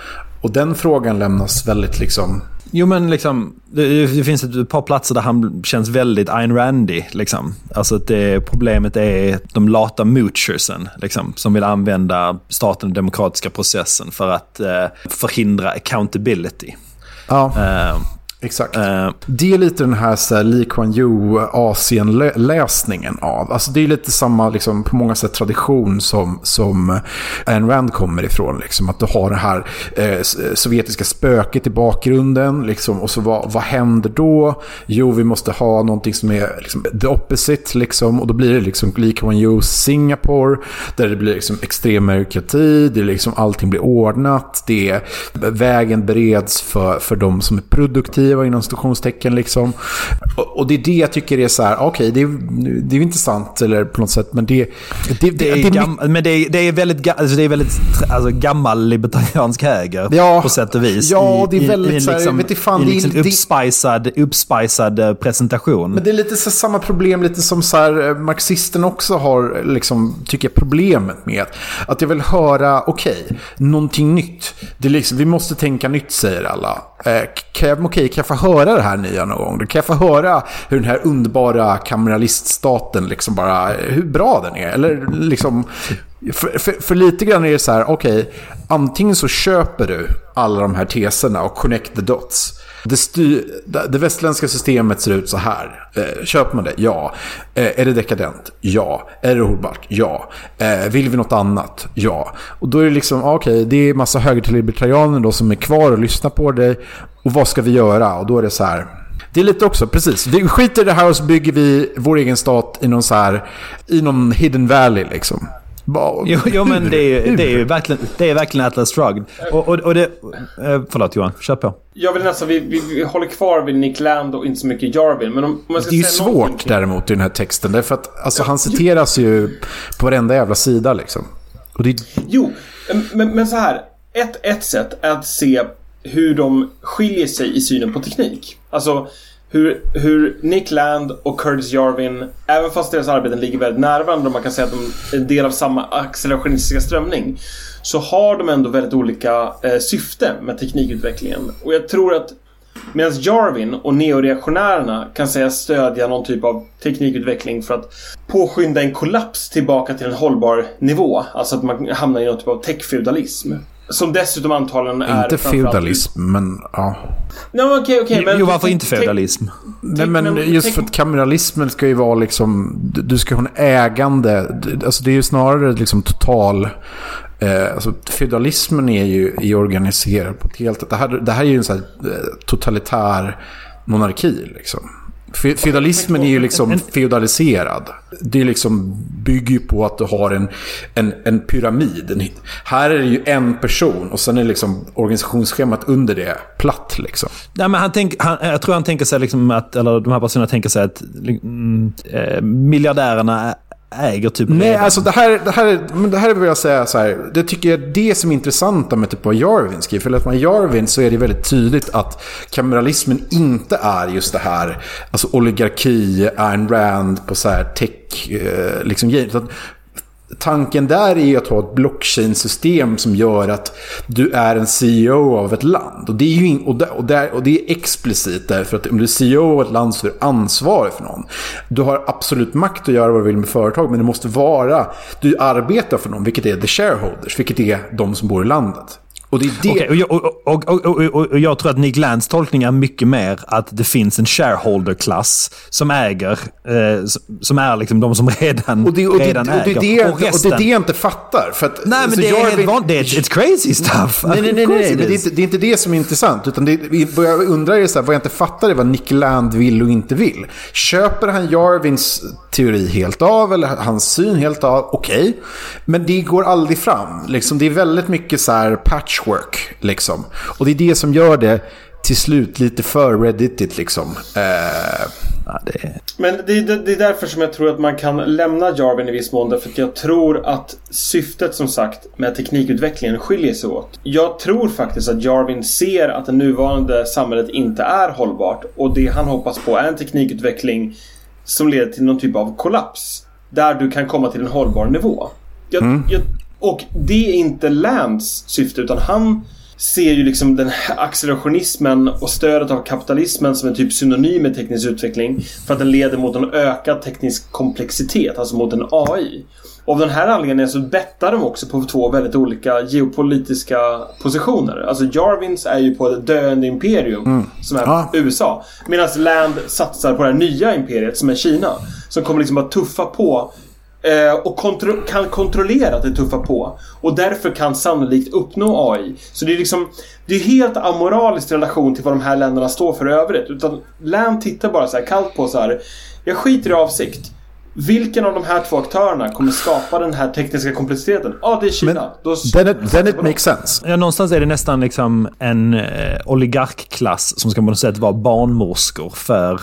Och den frågan lämnas väldigt liksom Jo men liksom, det, det finns ett par platser där han känns väldigt Ayn Randy. Liksom. Alltså att det, problemet är de lata moochersen liksom, som vill använda staten och demokratiska processen för att eh, förhindra accountability. Ja, Eh, exakt. eh, Det är lite den här, så här Lee Kuan Yew Asien-läsningen av. Alltså det är lite samma, liksom, på många sätt tradition som, som Ayn Rand kommer ifrån. Liksom. Att du har det här eh, sovjetiska spöket i bakgrunden. Liksom, och så vad, vad händer då? Jo, vi måste ha någonting som är liksom, the opposite. Liksom, och då blir det liksom Lee Kuan Yew Singapore. Där det blir liksom extrem. Det är liksom, allting blir ordnat. Det är, vägen bereds för, för de som är produktiva inom stationstecken. Liksom. Och, och det är det jag tycker är så här, okej, det, är, det är ju inte sant eller på något sätt, men det, det, det, det är, det är men det är, det är väldigt, alltså det är väldigt alltså, gammal libertariansk höger Ja. på sätt och vis. Ja, det är I- i- väldigt i en så här, liksom, vet fan, i det liksom det- uppspicad, uppspicad eh, presentation. Men det är lite så samma problem, lite som så här, eh, marxisten också har, liksom, tycker jag, problemet med. Att jag vill höra, okej, någonting nytt. Det är liksom, vi måste tänka nytt, säger alla. Eh, okej, kan jag få höra det här nya någon gång? Kan jag få höra hur den här underbara kameraliststaten, liksom bara, hur bra den är? Eller liksom... För, för, för lite grann är det så här, okej, antingen så köper du alla de här teserna och connect the dots. Det, styr, det västländska systemet ser ut så här. Eh, köper man det? Ja. Eh, är det dekadent? Ja. Är det hållbart? Ja. Eh, vill vi något annat? Ja. Och då är det liksom, okej, okej, det är massa högerlibertarianer då som är kvar och lyssnar på dig. Och vad ska vi göra? Och då är det så här. Det är lite också, precis. Vi skiter i det här och så bygger vi vår egen stat i någon så här, i någon hidden valley liksom. Bara- Jo, jo men det är, hur? det är ju verkligen, det är verkligen Atlas Shrugged. Och, och, och det... Eh, förlåt Johan, kör på. Jag vill nästan, vi, vi, vi håller kvar vid Nick Land och inte så mycket Jarvin. Men om, om jag ska Det är ju någonting- svårt däremot i den här texten. Därför att alltså, han citeras ju på varenda jävla sida liksom. Och det, Jo, men, men så här. Ett, ett sätt är att se hur de skiljer sig i synen på teknik. Alltså hur, hur Nick Land och Curtis Jarvin, även fast deras arbeten ligger väldigt nära varandra och man kan säga att de är en del av samma accelerationistiska strömning. Så har de ändå väldigt olika eh, syfte med teknikutvecklingen. Och jag tror att Medan Jarvin och neoreaktionärerna kan sägas stödja någon typ av teknikutveckling för att påskynda en kollaps tillbaka till en hållbar nivå. Alltså att man hamnar i någon typ av techfeudalism. Som dessutom antagligen är... Inte feudalism, men ja. Nej, men okej, okej. men jo, varför inte feudalism? Nej, men just för att kameralismen ska ju vara liksom, du- du ska ha en ägande, alltså det är ju snarare liksom total, eh, alltså feudalismen är ju är organiserad på ett helt, det här, det här är ju en sån här eh, totalitär monarki liksom. Fe- Feudalismen är ju liksom feudaliserad. Det liksom, bygger ju på att du har en, en, en pyramid. En, här är det ju en person och sen är liksom organisationsschemat under det platt liksom. Nej, men han tänk, han, jag tror han tänker sig liksom att, eller de här personerna tänker sig att mm, eh, miljardärerna äger typ Nej, redan- alltså det här, det här, är- men det här vill jag säga så här. Det tycker jag är det som är intressant med typ vad Jarvin skriver. För att med Jarvin så är det väldigt tydligt att kameralismen inte är just det här. Alltså oligarki, Ayn Rand på så här tech, eh, liksom Tanken där är ju att ha ett blockchain-system som gör att du är en CEO av ett land. Och det är, ju in, och, där, och, där, och det är explicit därför att om du är CEO av ett land så är du ansvarig för någon. Du har absolut makt att göra vad du vill med företag, men det måste vara, du arbetar för någon, vilket är the shareholders, vilket är de som bor i landet. Och det är det... Okej, och, jag- och, och, och, jag tror att Nick Lands tolkning är mycket mer att det finns en shareholder-klass som äger, eh, som- är liksom de som redan, Och det, och, det, redan det, och, det, äger. är det, Och och det är det jag inte fattar. För att, Nej, men det är helt vanligt. Det är it's crazy stuff. Nej, nej, nej, nej, men det är, inte, det är inte det som är intressant. Utan det, vad jag undrar är så här, vad jag inte fattar är vad Nick Land vill och inte vill. Köper han Jarvins teori helt av eller hans syn helt av? Okej. Men det går aldrig fram. Liksom, det är väldigt mycket så här patchwork. Liksom. Och det är det som gör det till slut lite för redditigt liksom. Eh, Ja, det är... Men det, det, det är därför som jag tror att man kan lämna Jarvin i viss mån. Därför att jag tror att syftet som sagt med teknikutvecklingen skiljer sig åt. Jag tror faktiskt att Jarvin ser att det nuvarande samhället inte är hållbart. Och det han hoppas på är en teknikutveckling som leder till någon typ av kollaps. Där du kan komma till en hållbar nivå. Jag, jag, och det är inte Lands syfte utan han ser ju liksom den här accelerationismen och stödet av kapitalismen som en typ synonym med teknisk utveckling. För att den leder mot en ökad teknisk komplexitet, alltså mot en AI. Och av den här anledningen så bettar de också på två väldigt olika geopolitiska positioner. Alltså Jarvins är ju på ett döende imperium som är Ja. USA. Medan Land satsar på det här nya imperiet som är Kina. Som kommer liksom att tuffa på och kontro kan kontrollera att det tuffar på. Och därför kan sannolikt uppnå AI. Så det är liksom Det är helt amoraliskt i relation till vad de här länderna står för i övrigt. Utan Land tittar bara så här kallt på så här. Jag skiter i avsikt. Vilken av de här två aktörerna kommer skapa den här tekniska komplexiteten? Ja, det är Kina. Men Då then it, then it makes sense. Ja, någonstans är det nästan liksom en eh, oligarkklass som ska på något sätt vara barnmorskor för eh,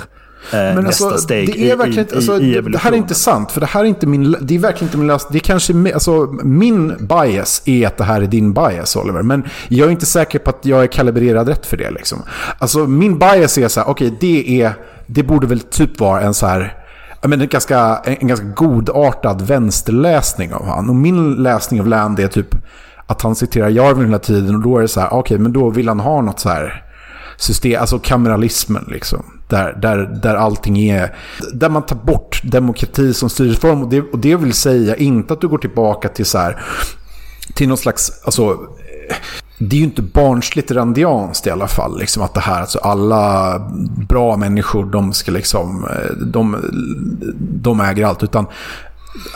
Men nästa alltså, steg det är i, verkligen, i, alltså, i, i det, det här är inte sant. För det här är inte min, det är verkligen inte min lösning. Det är kanske, alltså, min bias är att det här är din bias Oliver. Men jag är inte säker på att jag är kalibrerad rätt för det. Liksom. Alltså min bias är så här, okej det är, det borde väl typ vara en så här, menar, en, ganska, en, ganska godartad vänsterläsning av han. Och min läsning av Land är typ att han citerar Jarvin hela tiden. Och då är det så här, okej men då vill han ha något så här system, alltså kameralismen liksom. Där, där, där allting är, där man tar bort demokrati som styrform. Och det, och det vill säga inte att du går tillbaka till så här, till någon slags, alltså, det är ju inte barnsligt randianskt i alla fall. Liksom att det här, alltså alla bra människor, de ska liksom, de, de äger allt. Utan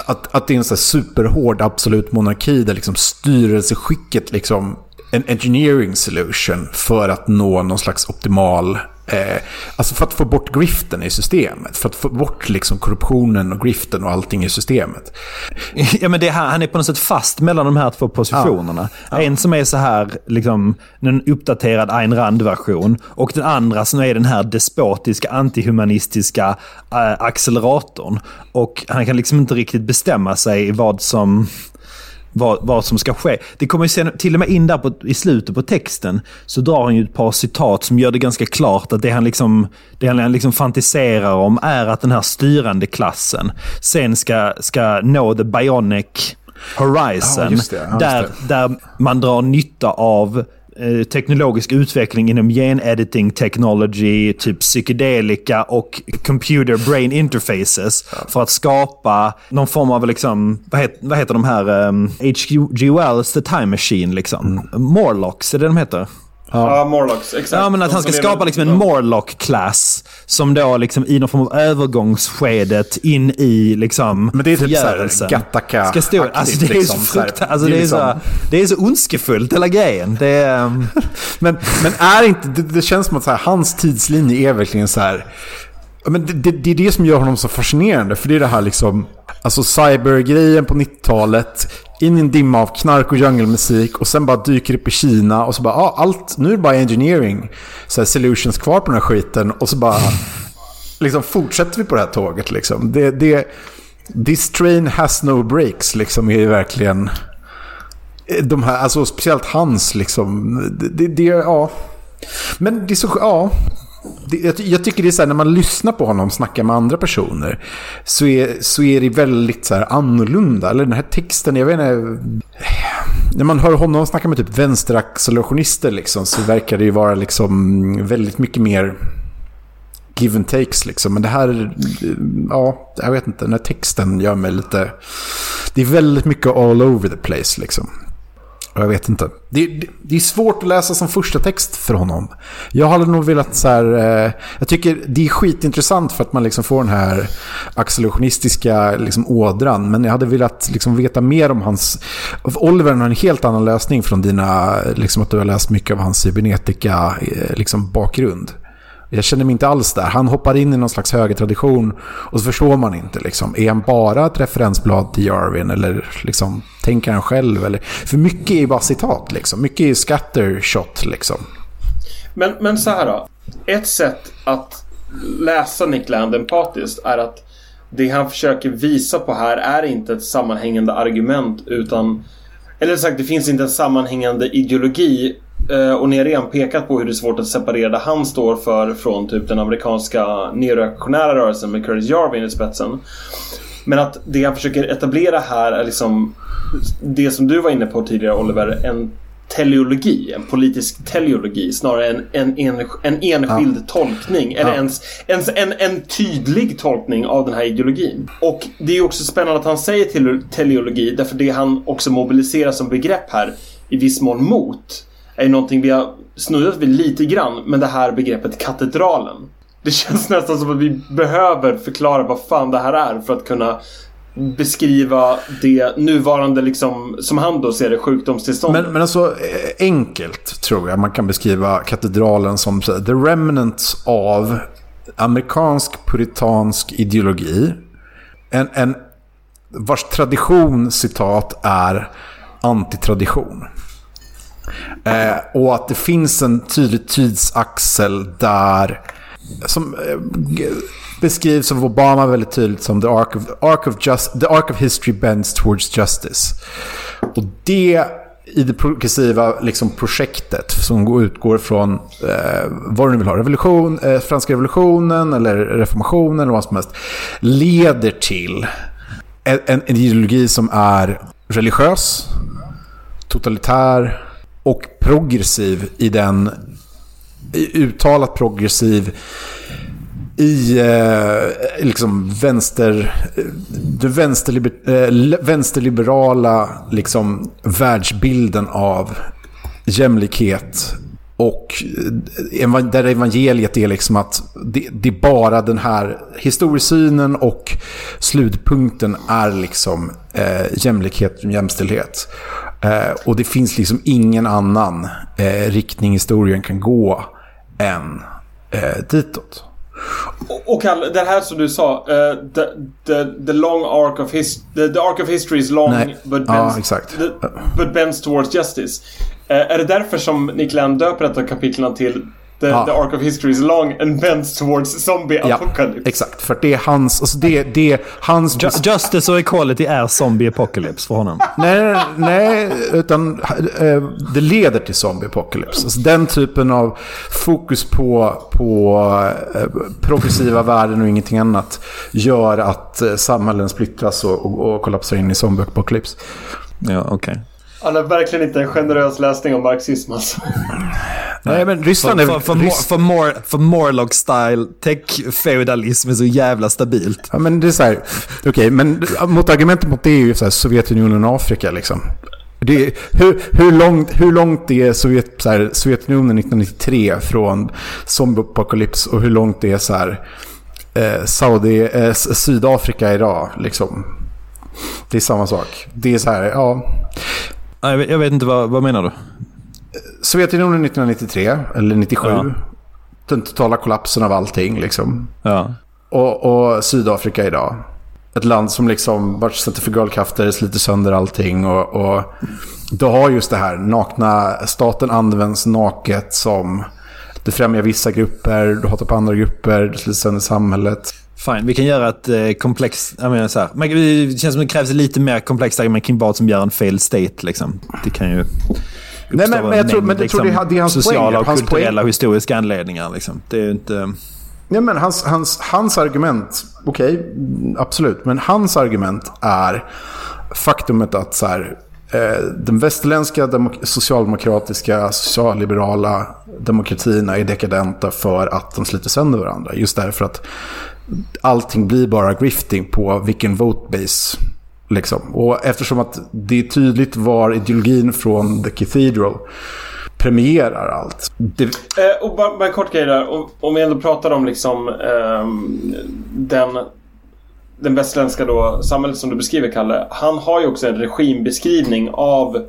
att, att det är en så här superhård absolut monarki där liksom styrelseskicket liksom en engineering solution för att nå någon slags optimal Eh, alltså för att få bort griften i systemet. För att få bort liksom korruptionen och griften och allting i systemet. Ja, men det här, han är på något sätt fast mellan de här två positionerna. En som är så här, liksom, en uppdaterad Ayn Rand-version. Och den andra som är den här despotiska, antihumanistiska äh, acceleratorn. Och han kan liksom inte riktigt bestämma sig vad som... Vad, vad som ska ske. Det kommer sen, till och med in där på, i slutet på texten så drar han ju ett par citat som gör det ganska klart att det han liksom, det han liksom fantiserar om är att den här styrande klassen sen ska, ska nå the bionic horizon. Ja, det. Ja, där, där man drar nytta av teknologisk utveckling inom gen-editing technology, typ psykedelika och computer brain interfaces för att skapa någon form av, liksom, vad, het, vad heter de här, um, H.G. Wells The Time Machine, liksom. Morlocks, är det de heter? Ja, Morlocks. Exakt. Ja, men att De han ska skapa liksom en Morlock-klass som då liksom i någon form av övergångsskedet in i liksom Men det är typ så här förgörelsen Gattaca- Ska stå, alltså det är liksom, så fruktansvärt, alltså Det är är, så, liksom- det är så ondskefullt hela grejen. Det är, um, Men, men är inte, det, det känns som att här, hans tidslinje är verkligen så här... ja, Men det, det, det är det som gör honom så fascinerande. För det är det här liksom... Alltså cybergrejen på 90-talet. In i en dimma av knark och djungelmusik. Och sen bara dyker upp i Kina. Och så bara, ah, allt, nu är det bara engineering. Så här, solutions kvar på den här skiten. Och så bara... liksom fortsätter vi på det här tåget liksom. Det, det, this train has no breaks. liksom är ju verkligen... Eh, de här, alltså speciellt hans liksom. Det, det, det ja. Men det är så, ja. Jag, jag tycker det är så här, när man lyssnar på honom snacka med andra personer. Så är, så är det väldigt så här annorlunda. Eller den här texten, jag vet inte. När man hör honom snacka med typ vänsteraccelerationister liksom. Så verkar det ju vara liksom väldigt mycket mer give and takes liksom. Men det här, ja, jag vet inte. Den här texten gör mig lite... Det är väldigt mycket all over the place liksom. Jag vet inte. Det, det, det är svårt att läsa som första text för honom. Jag hade nog velat så här... Eh, jag tycker det är skitintressant för att man liksom får den här accelerationistiska liksom, ådran. Men jag hade velat liksom, veta mer om hans... Oliver har en helt annan lösning från dina... Liksom, att du har läst mycket av hans cybernetika eh, liksom, bakgrund. Jag känner mig inte alls där. Han hoppar in i någon slags högertradition och så förstår man inte. Liksom. Är han bara ett referensblad till Jarvin eller liksom, tänker han själv? Eller? För mycket är ju bara citat. Liksom. Mycket är ju scattershot. Liksom. Men, men så här då. Ett sätt att läsa Nick Land empatiskt är att det han försöker visa på här är inte ett sammanhängande argument utan eller sagt, det finns inte en sammanhängande ideologi och ni har redan pekat på hur det är svårt att separera det han står för från typ den amerikanska neoreaktionära rörelsen med Curtis Jarvin i spetsen. Men att det han försöker etablera här är liksom det som du var inne på tidigare Oliver, en teleologi, en politisk teleologi snarare än en, en, en enskild tolkning eller Ja. ens, ens en, en tydlig tolkning av den här ideologin. Och det är också spännande att han säger teleologi därför det han också mobiliserar som begrepp här i viss mån mot är ju någonting vi har snuddat vid lite grann men det här begreppet katedralen. Det känns nästan som att vi behöver förklara vad fan det här är för att kunna beskriva det nuvarande, liksom, som han då ser det, sjukdomstillståndet. Men, men alltså eh, enkelt tror jag man kan beskriva katedralen som the remnants av amerikansk puritansk ideologi. En, en vars tradition, citat, är antitradition. Eh, och att det finns en tydlig tidsaxel där som eh, beskrivs av Obama väldigt tydligt som the arc of, arc of, just, the arc of history bends towards justice. Och det i det progressiva liksom, projektet som utgår från eh, vad du nu vill ha, revolution, eh, franska revolutionen eller reformationen eller vad som helst, leder till en en ideologi som är religiös, totalitär och progressiv i den uttalat progressiv i eh, liksom vänster, det vänsterliber, eh, vänsterliberala liksom, världsbilden av jämlikhet. Och eh, där evangeliet är liksom att det, det är bara den här historiesynen och slutpunkten är liksom eh, jämlikhet och jämställdhet. Eh, och det finns liksom ingen annan eh, riktning historien kan gå än eh, ditåt. Och Kalle, det här som du sa, eh, the, the, the long arc of his, the, the arc of history is long Nej. but Ja, bends, exakt. the, but bends towards justice. Eh, är det därför som Nick Land döper ett av kapitlen till the, Ja. the arc of history is long and bends towards zombie Ja, apocalypse? exakt. För det är hans... Alltså det, det är hans... Ju- Justice och equality är zombie apocalypse för honom. Nej, nej, utan eh, det leder till zombie apocalypse. Alltså den typen av fokus på, på eh, progressiva värden och ingenting annat gör att eh, samhällen splittras och, och, och kollapsar in i zombie apocalypse. Ja, okej. Han är verkligen inte en generös läsning av marxism alltså. Nej, men Ryssland För, är... för, för, Rys- för, Mor, för Morlock-style tech-feudalism är så jävla stabilt. Ja, men det är så här, okej, men mot argumentet mot det är ju så här, Sovjetunionen och Afrika liksom. Det är, hur, hur, långt, hur långt är Sovjet, så här, Sovjetunionen 1993 från zombieapokalyps och hur långt det är så här, eh, Saudi, eh, Sydafrika idag liksom. Det är samma sak. Det är så här, ja. Jag vet, jag vet inte, vad, vad menar du? Sovjetunionen 1993, eller 97. Ja. Den totala kollapsen av allting liksom. Ja. Och, och Sydafrika idag. Ett land som liksom vart centrifugaalkrafter sliter sönder allting. Och, och du har just det här, nakna, staten används naket som... Det främjar vissa grupper, du hatar på andra grupper, du sliter sönder samhället. Fine, vi kan göra ett eh, komplext... Jag menar så här, men det känns som det krävs lite mer komplext argument kring vad som gör en fail state. Liksom. Det kan ju... Nej, men- men jag tror- men jag tror det är hans Sociala poäng. och kulturella och historiska anledningar. Liksom. Det är ju inte... Nej, men hans, hans, hans argument, okej, mm, absolut. Men hans argument är faktumet att så här, eh, den västerländska demok- socialdemokratiska, socialliberala demokratierna är dekadenta för att de sliter sönder varandra. Just därför att allting blir bara grifting på vilken votebase. Liksom. Och eftersom att det är tydligt var ideologin från The Cathedral premierar allt. Det, Eh, och bara, bara en kort grej där. Om, om vi ändå pratar om liksom eh, den, den västerländska då, samhället som du beskriver, Kalle. Han har ju också en regimbeskrivning av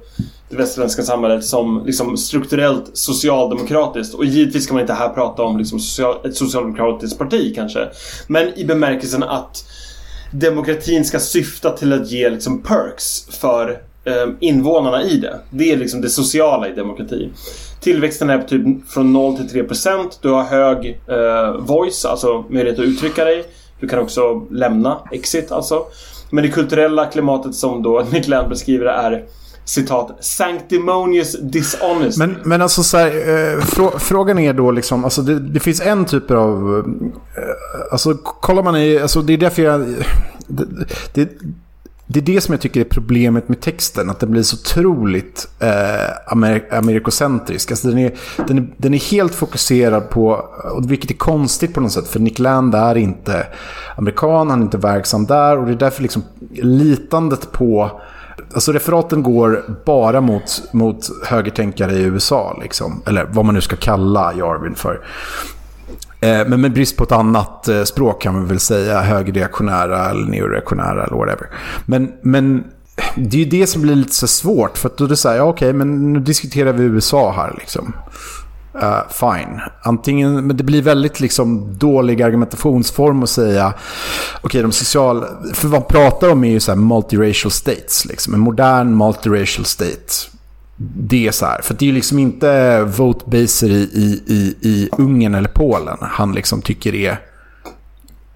det västerländska samhället som liksom strukturellt socialdemokratiskt. Och givetvis ska man inte här prata om liksom social, ett socialdemokratiskt parti kanske. Men i bemärkelsen att demokratin ska syfta till att ge liksom perks för eh, invånarna i det. Det är liksom det sociala i demokrati. Tillväxten är typ från 0 till 3 procent. Du har hög eh, voice, alltså möjlighet att uttrycka dig. Du kan också lämna, exit alltså. Men det kulturella klimatet som då Nick Land beskriver är citat sanctimonious dishonest. Men, men alltså så här, eh, frå, frågan är då liksom, alltså det, det finns en typ av, eh, alltså kollar man i, alltså det är därför jag, det, det, det är det som jag tycker är problemet med texten, att den blir så otroligt eh, amer, amerikocentrisk. Alltså den, är, den, är, den är helt fokuserad på, och vilket är konstigt på något sätt, för Nick Land är inte amerikan, han är inte verksam där och det är därför liksom litandet på Alltså referaten går bara mot, mot högertänkare i USA, liksom. eller vad man nu ska kalla Jarvin för. Eh, Men med brist på ett annat eh, språk kan man väl säga högerreaktionära eller neoreaktionära eller whatever. Men, men det är ju det som blir lite så svårt. För att då är det så här, ja okej, men nu diskuterar vi USA här liksom. Uh, fine. Antingen, men det blir väldigt liksom dålig argumentationsform att säga okej, de social... För vad man pratar om är ju så här multiracial states. Liksom. En modern multiracial state. Det är så här. För det är ju liksom inte vote-baser i, i, i, i Ungern eller Polen han liksom tycker är...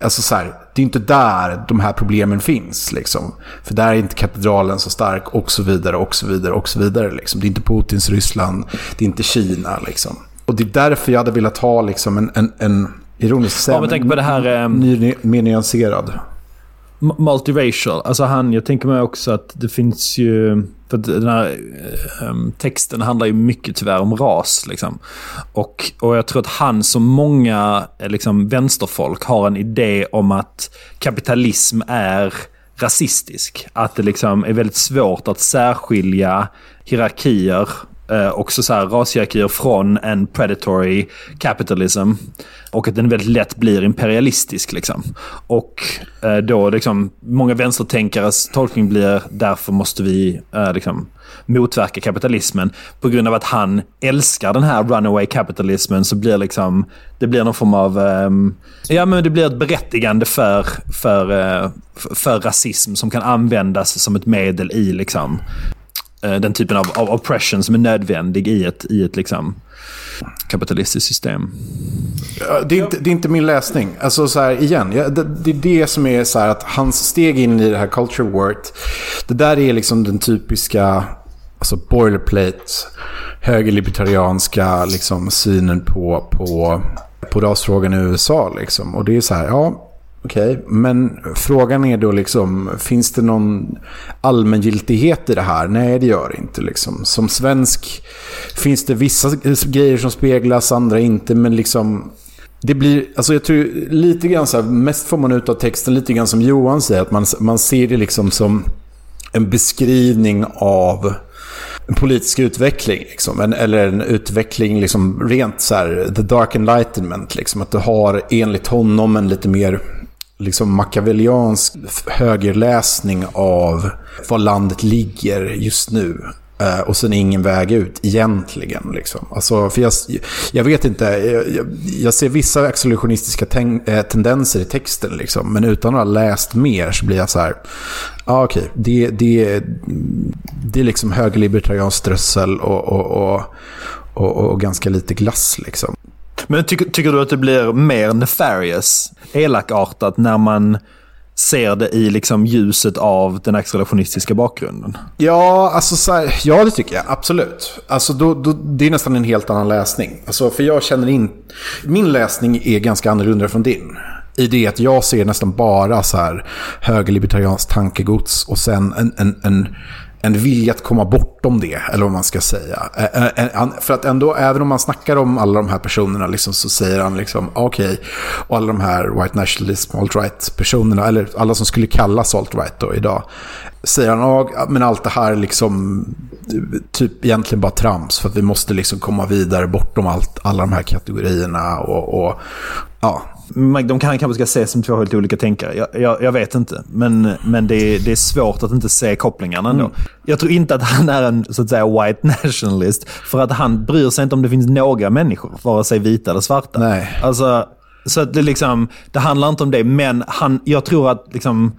Alltså så här, det är inte där de här problemen finns. Liksom. För där är inte katedralen så stark och så vidare och så vidare och så vidare. Liksom. Det är inte Putins Ryssland, det är inte Kina. Liksom. Och det är därför jag hade velat ha liksom en, en, en ironisk Om man tänker på det här... ehm, ny, mer nyanserad. Multiracial. Alltså han, jag tänker mig också att det finns ju... För den här eh, texten handlar ju mycket tyvärr om ras. Liksom. Och, och jag tror att han som många eh, liksom, vänsterfolk har en idé om att kapitalism är rasistisk. Att det liksom är väldigt svårt att särskilja hierarkier eh, också så här rashierarkier från en predatory capitalism. Och att den väldigt lätt blir imperialistisk. Liksom. Och eh, då liksom, många vänstertänkares tolkning blir därför måste vi eh, liksom, motverka kapitalismen. På grund av att han älskar den här runaway kapitalismen så blir liksom, det blir någon form av, ehm, ja men det blir ett berättigande för, för, eh, för, rasism som kan användas som ett medel i liksom, Eh, den typen av, av oppression som är nödvändig i ett, i ett liksom, kapitalistiskt system. Det är, inte, det är inte min läsning. Alltså så här, igen, det, det är det som är så här att hans steg in i det här culture work. Det där är liksom den typiska alltså boilerplate, högerlibertarianska liksom, synen på, på, på rasfrågan i USA. Liksom. Och det är så här, ja, Okej, men frågan är då liksom, finns det någon allmängiltighet i det här? Nej, det gör det inte. Liksom. Som svensk finns det vissa grejer som speglas, andra inte, men liksom... Det blir, alltså jag tror lite grann så här, mest får man ut av texten lite grann som Johan säger, att man, man ser det liksom som en beskrivning av en politisk utveckling. Liksom. En, eller en utveckling liksom, rent så här, the dark enlightenment. Liksom. Att du har enligt honom en lite mer liksom machiavelliansk högerläsning av var landet ligger just nu. Eh, och sen ingen väg ut egentligen. Liksom. Alltså, för jag, jag vet inte, jag, jag ser vissa accelerationistiska ten, eh, tendenser i texten. Liksom, men utan att ha läst mer så blir jag så här, ja ah, okej, okay, det, det, det är liksom högerlibertariansk strössel och, och, och, och, och ganska lite glass. Liksom. Men tycker, tycker du att det blir mer nefarious, elakartat, när man ser det i liksom ljuset av den accelerationistiska bakgrunden? Ja, alltså så här, ja det tycker jag. Absolut. Alltså, då, då, det är nästan en helt annan läsning. Alltså, för jag känner in... Min läsning är ganska annorlunda från din. I det att jag ser nästan bara så här högerlibertarianskt tankegods och sen en, en, en en vilja att komma bortom det, eller vad man ska säga. Eh, eh, eh, för att ändå, även om man snackar om alla de här personerna, liksom, så säger han liksom, ah, okej, okay, och alla de här white nationalism, alt-right personerna, eller alla som skulle kallas alt-right då idag, säger han, ah, ja, men allt det här liksom, typ egentligen bara trams, för att vi måste liksom komma vidare bortom allt, alla de här kategorierna och, och ja, de kan, kanske ska ses som två helt olika tänkare. Jag, jag, jag vet inte. Men, men det, är, det är svårt att inte se kopplingarna ändå. Mm. Jag tror inte att han är en så att säga white nationalist. För att han bryr sig inte om det finns några människor, vare sig vita eller svarta. Nej. Alltså, så att det, liksom, det handlar inte om det, men han, jag tror att liksom,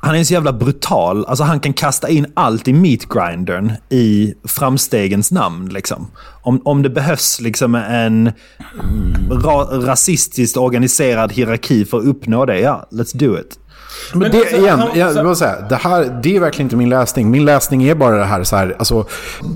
han är så jävla brutal. Alltså han kan kasta in allt i meatgrindern i framstegens namn. Liksom. Om, om det behövs liksom en ra rasistiskt organiserad hierarki för att uppnå det, ja, let's do it. Men, men det, alltså, igen, jag vill säga, det, här, det är verkligen inte min läsning. Min läsning är bara det här, så här alltså,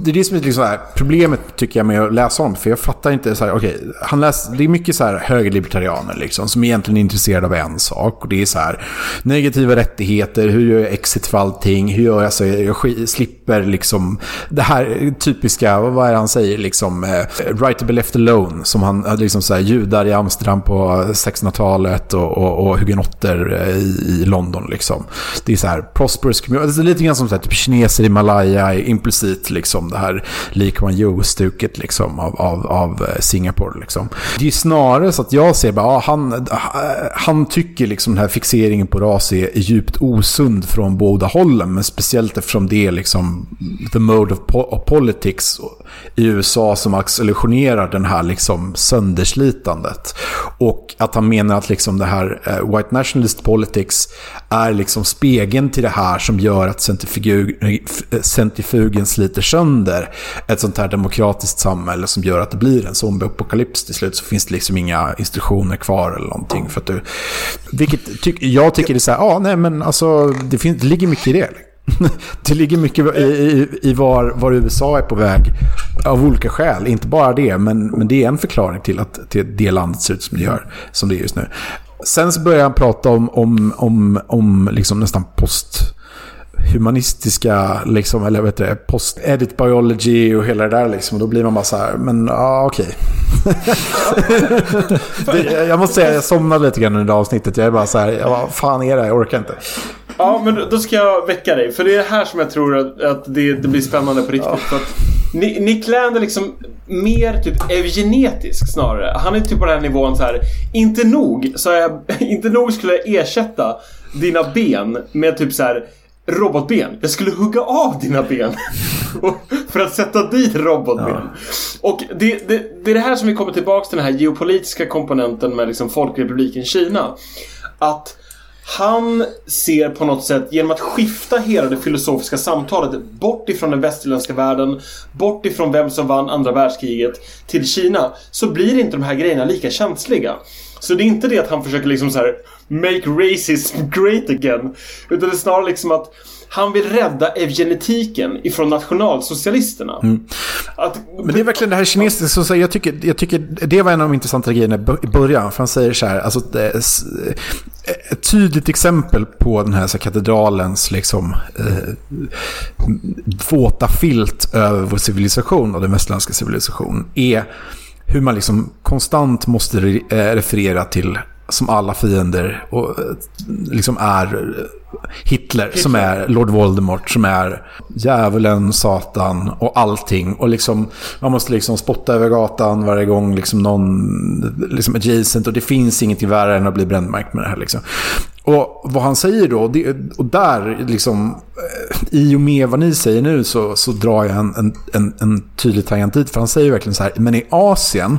det är det som är liksom här, problemet tycker jag med att läsa om. För jag fattar inte, så här, okay, han läser, det är mycket så här högerlibertarianer liksom, som egentligen är intresserade av en sak. Och det är så här, negativa rättigheter, hur gör jag exit för allting, hur gör jag så jag slipper liksom det här typiska, vad är det han säger, liksom, eh, right to be left alone. Som han, liksom så här, judar i Amsterdam på 1600-talet och, och, och hugenotter eh, i, i London. Liksom. Det är så här prosperous community. Det är lite grann som så här, typ kineser i Malaya, implicit liksom det här Lee Kuan Yew-stuket liksom, av, av, av eh, Singapore. Liksom. Det är snarare så att jag ser bara, ah, han, ah, han tycker liksom den här fixeringen på ras är djupt osund från båda hållen. Men speciellt eftersom det är liksom the mode of, po of politics i USA som accelerationerar den här liksom sönderslitandet. Och att han menar att liksom det här uh, white nationalist politics är liksom spegeln till det här som gör att centrifug, eh, centrifugen sliter sönder ett sånt här demokratiskt samhälle som gör att det blir en zombieapokalyps till slut så finns det liksom inga instruktioner kvar eller någonting. För att du, vilket ty, jag tycker är så här, ja nej men alltså det, finns, det ligger mycket i det. det ligger mycket i, i, i var, var, USA är på väg av olika skäl. Inte bara det, men, men det är en förklaring till att till det landet ser ut som det gör, som det är just nu. Sen så börjar han prata om, om, om, om liksom nästan post humanistiska, liksom, eller vet du, post-edit biology och hela det där liksom. Och då blir man bara så här, men ja okej. Okay. jag måste säga, jag somnade lite grann under avsnittet. Jag är bara så här, vad fan är det? Jag orkar inte. Ja, men då ska jag väcka dig. För det är här som jag tror att, att det, det, blir spännande på riktigt. Ja. Nick Land är liksom mer typ eugenetisk snarare. Han är typ på den här nivån så här. Inte nog, så jag, inte nog skulle jag ersätta dina ben med typ så här robotben. Jag skulle hugga av dina ben. för att sätta dit robotben. Ja. Och det, det, det är det här som vi kommer tillbaka till den här geopolitiska komponenten med liksom Folkrepubliken Kina. Att han ser på något sätt, genom att skifta hela det filosofiska samtalet bort ifrån den västerländska världen, bort ifrån vem som vann andra världskriget till Kina, så blir inte de här grejerna lika känsliga. Så det är inte det att han försöker liksom så här make racism great again. Utan det är snarare liksom att han vill rädda eugenetiken ifrån nationalsocialisterna. Att, Mm. Men det är verkligen det här kinesiska som säger, jag tycker, jag tycker det var en av de intressanta grejerna i början. För han säger så här, alltså s- ett tydligt exempel på den här, så katedralens liksom eh, våta filt över vår civilisation och den västerländska civilisationen är hur man liksom konstant måste eh, referera till som alla fiender och eh, liksom är eh, Hitler, som är Lord Voldemort, som är djävulen, Satan och allting. Och liksom, man måste liksom spotta över gatan varje gång liksom någon liksom adjacent och det finns ingenting värre än att bli brännmärkt med det här. Liksom. Och vad han säger då, det, och där liksom, eh, i och med vad ni säger nu så, så drar jag en, en, en, en tydlig tangent dit. För han säger verkligen så här, men i Asien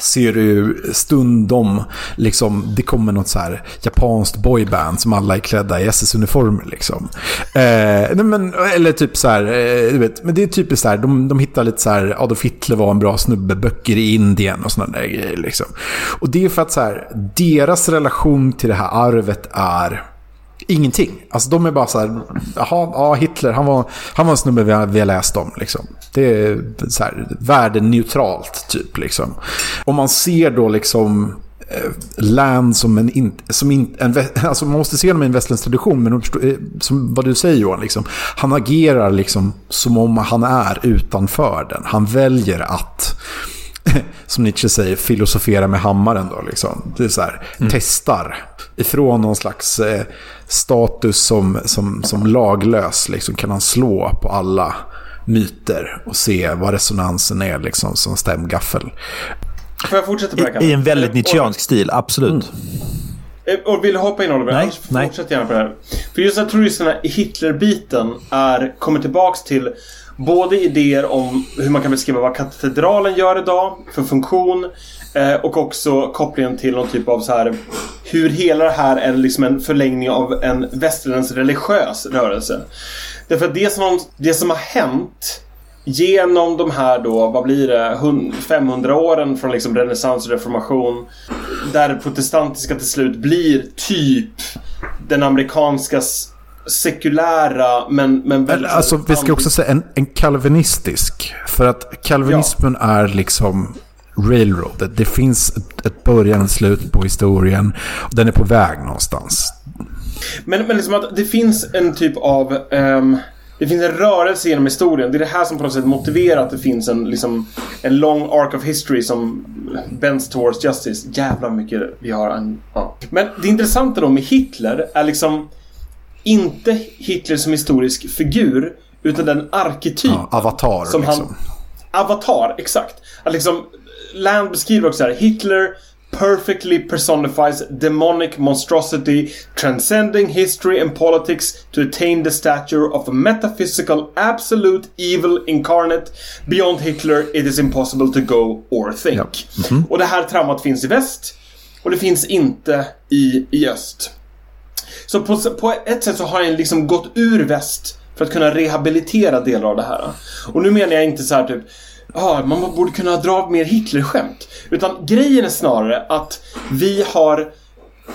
ser du stundom, liksom, det kommer något så här japanskt boyband som alla är klädda i SS-uniformer. Liksom. Eh, men, eller typ så här, eh, du vet, men det är typiskt så här, de, de hittar lite så här, Adolf Hitler var en bra snubbe, böcker i Indien och sådana där grejer. Liksom. Och det är för att så här, deras relation till det här arvet är ingenting. Alltså de är bara så här, jaha, ja Hitler, han var, han var en snubbe vi har, vi har läst om. Liksom. Det är så här, värdeneutralt typ. Liksom. Om man ser då liksom eh, Land som en, in, som in, en... Alltså man måste se honom i en västländsk tradition, men förstår- eh, som vad du säger Johan, liksom, han agerar liksom som om han är utanför den. Han väljer att som Nietzsche säger, filosofera med hammaren då liksom. Det är så här, testar. Ifrån någon slags eh, status som, som, som laglös liksom, kan han slå på alla myter och se vad resonansen är liksom som stämgaffel. Får jag fortsätta på det här? I, I en väldigt Och- nietzscheansk stil, absolut. Eh, Och vill du hoppa in Oliver? Nej, Annars nej. Fortsätt gärna på det här. För just jag tror just den här Hitler-biten är, kommer tillbaks till både idéer om hur man kan beskriva vad katedralen gör idag för funktion eh, och också kopplingen till någon typ av så här hur hela det här är liksom en förlängning av en västerländsk religiös rörelse. Därför att det som, det som har hänt Genom de här då, vad blir det, 500 åren från liksom renässans och reformation. Där det protestantiska till slut blir typ den amerikanska sekulära men, men väldigt... Alltså vi ska också säga en, en kalvinistisk. För att kalvinismen är liksom railroad. Det finns ett, ett början och slut på historien. Och den är på väg någonstans. Men, men liksom att det finns en typ av... ehm, det finns en rörelse genom historien. Det är det här som på något sätt motiverar att det finns en, liksom, en long arc of history som bends towards justice. Jävlar mycket vi har. En, ja. Men det intressanta då med Hitler är liksom inte Hitler som historisk figur utan den arketyp Ja, avatar som liksom. han... Avatar, exakt. Att liksom, Land beskriver också här, Hitler perfectly personifies demonic monstrosity transcending history and politics to attain the stature of a metaphysical absolute evil incarnate. Beyond Hitler it is impossible to go or think. Och det här traumat finns i väst och det finns inte i, i öst. Så på, på ett sätt så har han liksom gått ur väst för att kunna rehabilitera delar av det här. Och nu menar jag inte så här typ Ja, man borde kunna dra mer Hitler-skämt. Utan grejen är snarare att vi har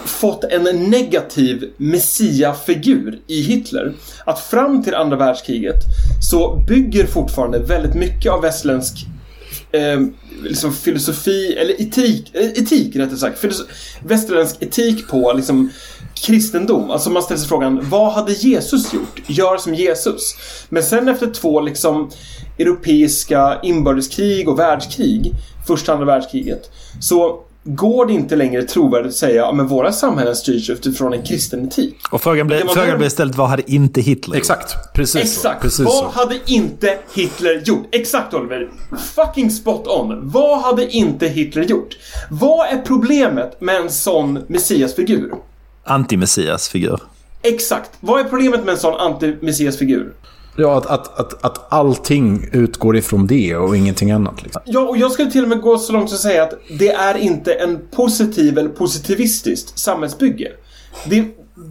fått en negativ messiafigur i Hitler. Att fram till andra världskriget så bygger fortfarande väldigt mycket av västländsk eh, liksom filosofi, eller etik, eh, etik rättare sagt. filosof, västerländsk etik på liksom kristendom. Alltså man ställer sig frågan, vad hade Jesus gjort? Gör som Jesus. Men sen efter två liksom europeiska inbördeskrig och världskrig, första och andra världskriget, så går det inte längre trovärdigt att säga att våra samhällen styrs utifrån en kristen etik. Och frågan var frågan blev iställd, vad hade inte Hitler gjort? Exakt, precis Exakt. så. Precis vad så. hade inte Hitler gjort? Exakt Oliver. Fucking spot on. Vad hade inte Hitler gjort? Vad är problemet med en sån messiasfigur? Anti-Messias-figur. Exakt. Vad är problemet med en sån anti-messiasfigur? Ja, att, att, att, att allting utgår ifrån det och ingenting annat. Liksom. Ja, och jag skulle till och med gå så långt som att säga att det är inte en positiv eller positivistiskt samhällsbygge. Det,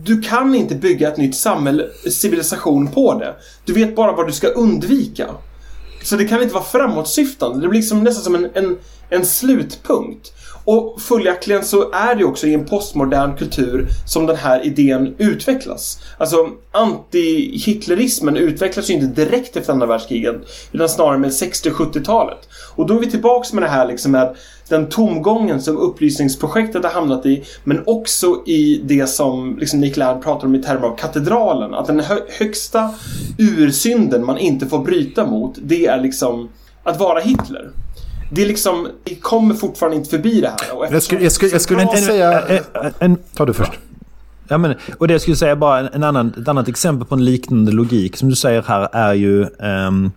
du kan inte bygga ett nytt samhälle, civilisation på det. Du vet bara vad du ska undvika. Så det kan inte vara framåtsyftande. Det blir liksom nästan som en, en, en slutpunkt. Och följaktligen så är det också i en postmodern kultur som den här idén utvecklas. Alltså anti-hitlerismen utvecklas ju inte direkt efter andra världskriget utan snarare med 60 70-talet. Och då är vi tillbaks med det här liksom med den tomgången som upplysningsprojektet har hamnat i men också i det som liksom Nick Land pratar om i termer av katedralen. Att den hö högsta ursynden man inte får bryta mot det är liksom att vara Hitler. Det är liksom, vi kommer fortfarande inte förbi det här. Och Jag skulle, jag skulle, jag skulle inte säga... En, en, Ta du först. Ja, men, och det jag skulle säga bara en, en annan, ett annat exempel på en liknande logik som du säger här är ju um,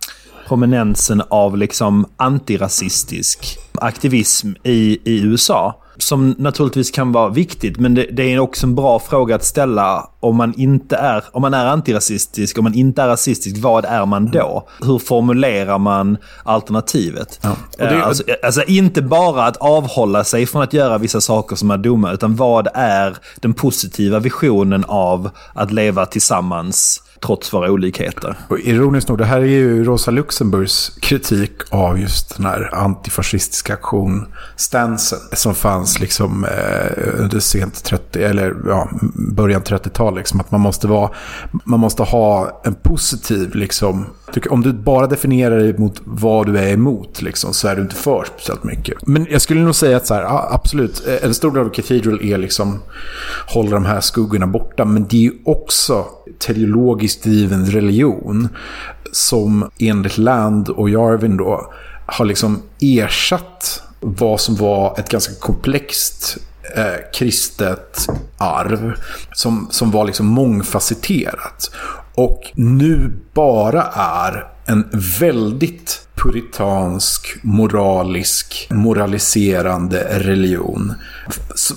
prominensen av liksom antirasistisk aktivism i, i USA. Som naturligtvis kan vara viktigt, men det, det, är också en bra fråga att ställa om man inte är, om man är antirasistisk, om man inte är rasistisk, vad är man då? Hur formulerar man alternativet? Ja. Det, alltså, alltså, inte bara att avhålla sig från att göra vissa saker som är dumma, utan vad är den positiva visionen av att leva tillsammans trots våra olikheter. Och ironiskt nog, det här är ju Rosa Luxemburgs kritik av just den här antifascistiska aktion stansen som fanns liksom eh, under sent 30 eller ja, början 30-tal. Liksom, att man måste, vara, man måste ha en positiv, liksom, om du bara definierar dig mot vad du är emot liksom, så är du inte för speciellt mycket. Men jag skulle nog säga att så här, absolut, eh, en stor del av Cathedral är liksom hålla de här skuggorna borta. Men det är ju också teleologiskt driven religion som enligt Land och Jarvin då har liksom ersatt vad som var ett ganska komplext eh, kristet arv som, som var liksom mångfacetterat. Och nu bara är en väldigt puritansk, moralisk, moraliserande religion.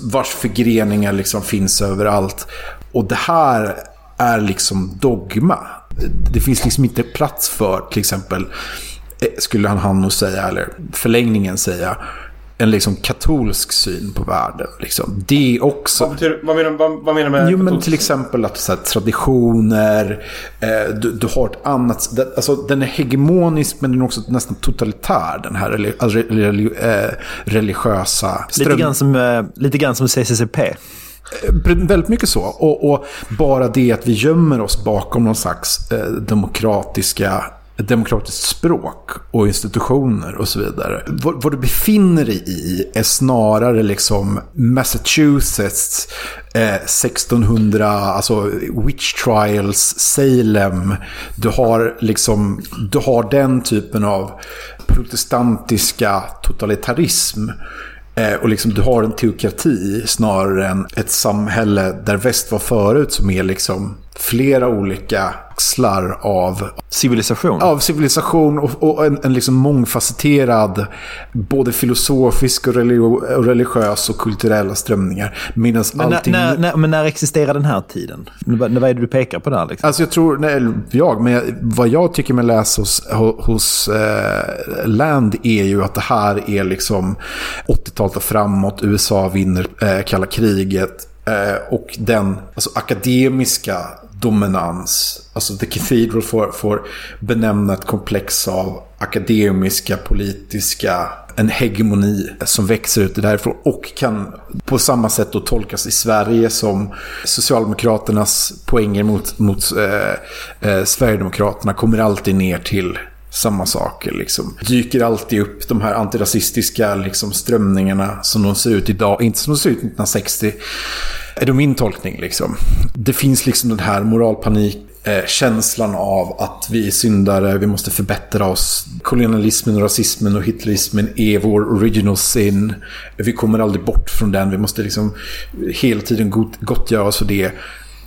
Vars förgreningar liksom finns överallt. Och det här är liksom dogma. Det finns liksom inte plats för, till exempel, eh, skulle han nog säga, eller förlängningen säga, en liksom katolsk syn på världen. Liksom. Det är också... Vad, betyder, vad, menar, vad, vad menar med Jo, men till exempel att så här, traditioner, eh, du, du, har ett annat... Alltså, den är hegemonisk men den är också nästan totalitär, den här religi, religi, eh, religiösa ström... Lite grann som, eh, lite grann som CCCP. Väldigt mycket så. Och, och, bara det att vi gömmer oss bakom någon slags eh, demokratiska ett demokratiskt språk och institutioner och så vidare. Vad, vad, du befinner dig i är snarare liksom Massachusetts eh, 1600, alltså witch trials, Salem. Du har liksom, du har den typen av protestantiska totalitarism. Eh, och liksom du har en teokrati snarare än ett samhälle där väst var förut som är liksom flera olika axlar av civilisation. Av civilisation och, och en, en liksom mångfacetterad både filosofisk och, religiös och kulturella strömmer. men, allting... när, när, men när existerar den här tiden? Vad är det du pekar på där? Liksom? Alltså jag tror, nej, jag, men jag, vad jag tycker mig läsa hos, hos eh, Land är ju att det här är liksom 80-talet och framåt, USA vinner eh, kalla kriget. Eh, och den alltså, akademiska dominans. Alltså The Cathedral får, får benämna ett komplex av akademiska, politiska, en hegemoni som växer ut därifrån och kan på samma sätt då tolkas i Sverige som Socialdemokraternas poänger mot, mot eh, eh, Sverigedemokraterna kommer alltid ner till samma saker. Liksom. Dyker alltid upp de här antirasistiska liksom, strömningarna som de ser ut idag, inte som de ser ut 1960 är det min tolkning. Liksom. Det finns liksom den här moralpanik eh, känslan av att vi är syndare, vi måste förbättra oss. Kolonialismen, rasismen och hitlerismen är vår original sin. Vi kommer aldrig bort från den, vi måste liksom hela tiden gottgöra oss för det.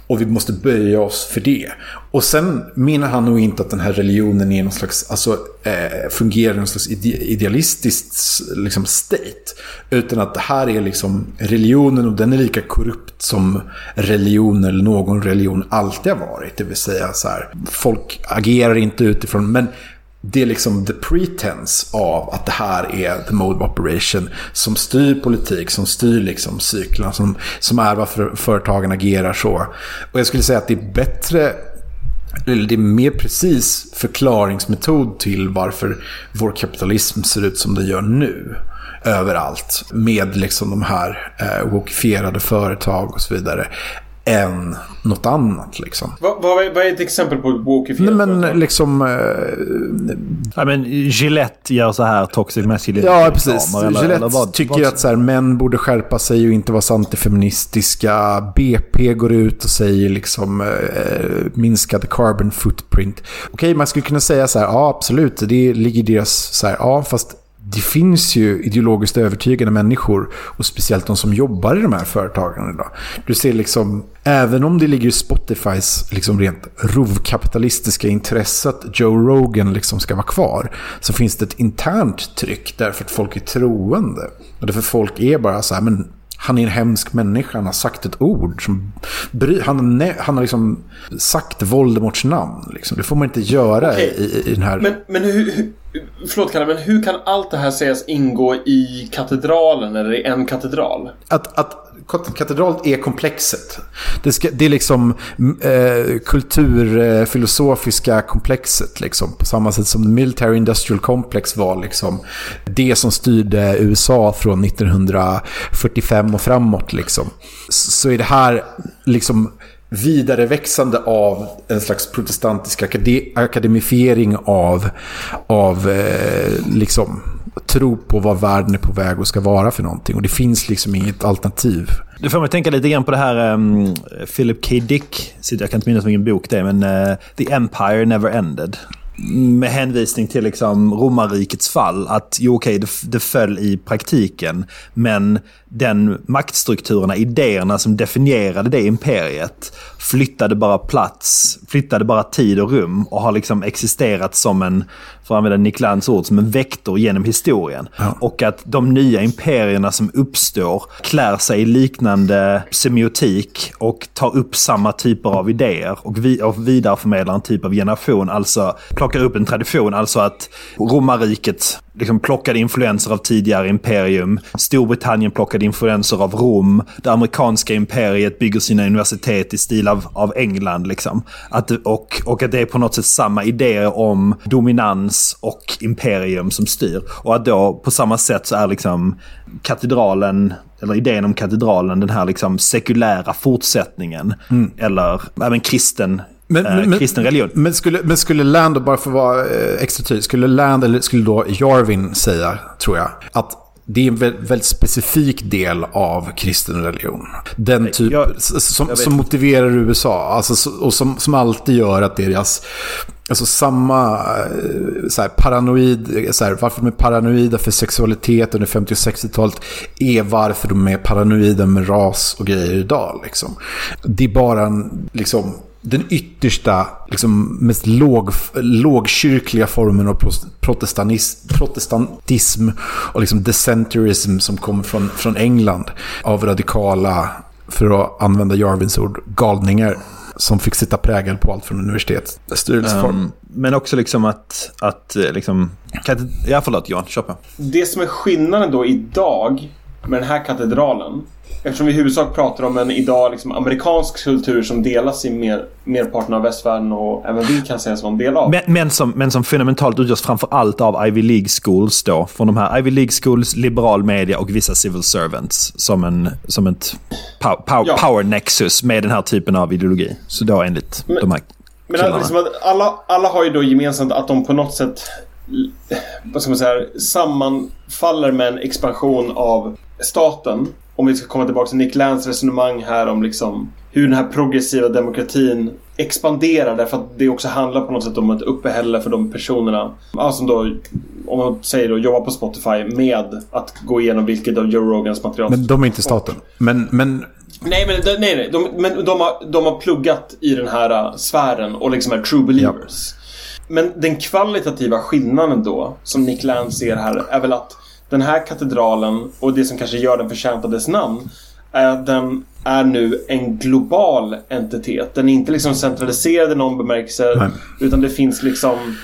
Och vi måste böja oss för det. Och sen menar han nog inte att den här religionen är någon slags, alltså, eh, fungerar i någon slags idealistiskt liksom, state. Utan att det här är liksom religionen och den är lika korrupt som religion eller någon religion alltid har varit. Det vill säga så här, folk agerar inte utifrån, men det är liksom the pretense av att det här är the mode of operation som styr politik, som styr liksom cyklarna, som, som är varför företagen agerar så. Och jag skulle säga att det är bättre eller det är mer precis förklaringsmetod till varför vår kapitalism ser ut som den gör nu. Överallt. Med liksom de här eh, wokifierade företag och så vidare. Än något annat liksom. Vad, vad, är- vad är ett exempel på ett wokified Nej, men liksom... Eh, Ja, men Gillette gör så här toxic masculinity. Ja, precis. eller- Gillette eller vad- tycker vad- att så här, män borde skärpa sig och inte vara så antifeministiska. BP går ut och säger liksom eh, minskad carbon footprint. Okej, man skulle kunna säga så här, ja absolut, det ligger i deras, så här, ja fast det finns ju ideologiskt övertygade människor och speciellt de som jobbar i de här företagen idag. Du ser liksom, även om det ligger i Spotifys liksom rent rovkapitalistiska intresse att Joe Rogan liksom ska vara kvar, så finns det ett internt tryck därför att folk är troende. Och därför folk är bara så här, men han är en hemsk människa, han har sagt ett ord som... bry- Han han har liksom sagt Voldemorts namn. Liksom. Det får man inte göra Okej. i, i den här... Men, men hur, förlåt Kalle, men hur kan allt det här sägas ingå i katedralen eller i en katedral? att, att katedralet är komplexet. Det, ska, det är liksom eh, kulturfilosofiska eh, komplexet. Liksom, på samma sätt som Military Industrial Complex var liksom, det som styrde USA från 1945 och framåt. Liksom. Så så är det här liksom vidareväxande av en slags protestantisk akademifiering av, av eh, liksom, tro på vad världen är på väg och ska vara för någonting. Och det finns liksom inget alternativ. Det får mig tänka lite grann på det här um, Philip K. Dick. Jag kan inte minnas vilken bok det är, men uh, The Empire Never Ended. Med hänvisning till liksom romarrikets fall. Att jo, okej, det, det föll i praktiken. Men den maktstrukturerna, idéerna som definierade det imperiet flyttade bara plats, flyttade bara tid och rum och har liksom existerat som en, för att använda Nick Lands ord, som en vektor genom historien. Och att de nya imperierna som uppstår klär sig i liknande semiotik och tar upp samma typer av idéer och, vi, och vidareförmedlar en typ av generation. Alltså plockar upp en tradition, alltså att romarriket liksom plockade influenser av tidigare imperium. Storbritannien plockade influenser av Rom. Det amerikanska imperiet bygger sina universitet i stil av, av England. Liksom. Att, och, och att det är på något sätt samma idéer om dominans och imperium som styr. Och att då på samma sätt så är liksom katedralen, eller idén om katedralen, den här liksom sekulära fortsättningen. Eller även kristen, eh, kristen religion. Men skulle, men skulle Land, bara för att vara eh, extra tydlig, skulle Land, eller skulle då Jarvin säga, tror jag, att det är en vä- väldigt specifik del av kristen religion. Den typ jag- som, jag som motiverar USA. Alltså, så- och som, som alltid gör att deras... Alltså samma eh, så här, paranoid, så här, varför de är paranoida för sexualitet under 50 och 60-talet är varför de är paranoida med ras och grejer idag. Liksom. Det är bara en, liksom, den yttersta, liksom, mest låg, lågkyrkliga formen av protestantism och liksom decentrism som kommer från, från England av radikala, för att använda Jarvins ord, galningar som fick sitta prägel på allt från universitetsstyrelseform. Um, men också liksom att, att eh, liksom... Ja, förlåt Johan, kör på. Det som är skillnaden då idag med den här katedralen. Eftersom vi i huvudsak pratar om en idag liksom amerikansk kultur som delas i mer, merparten av västvärlden och även vi kan sägas vara en del av. Men, men, som, men som fundamentalt utgörs framför allt av Ivy League schools då. Från de här Ivy League schools, liberal media och vissa civil servants. Som, en, som ett pow, pow, Ja. power nexus med den här typen av ideologi. Så då enligt de här Men killarna. liksom alla, alla har ju då gemensamt att de på något sätt vad ska man säga, sammanfaller med en expansion av staten. Om vi ska komma tillbaka till Nick Lands resonemang här om liksom hur den här progressiva demokratin expanderar därför att det också handlar på något sätt om ett uppehälle för de personerna. Ja, som då, om man säger då, jobbar på Spotify med att gå igenom vilket av Joe Rogans material Men de är inte staten. Men, men Nej, men, nej, nej. De, men de har, de har pluggat i den här uh, sfären och liksom är true believers. Men den kvalitativa skillnaden då, som Nick Land ser här, är väl att den här katedralen och det som kanske gör den förtjänt av dess namn är att den är nu en global entitet. Den är inte liksom centraliserad i någon bemärkelse. Nej. Utan det finns liksom...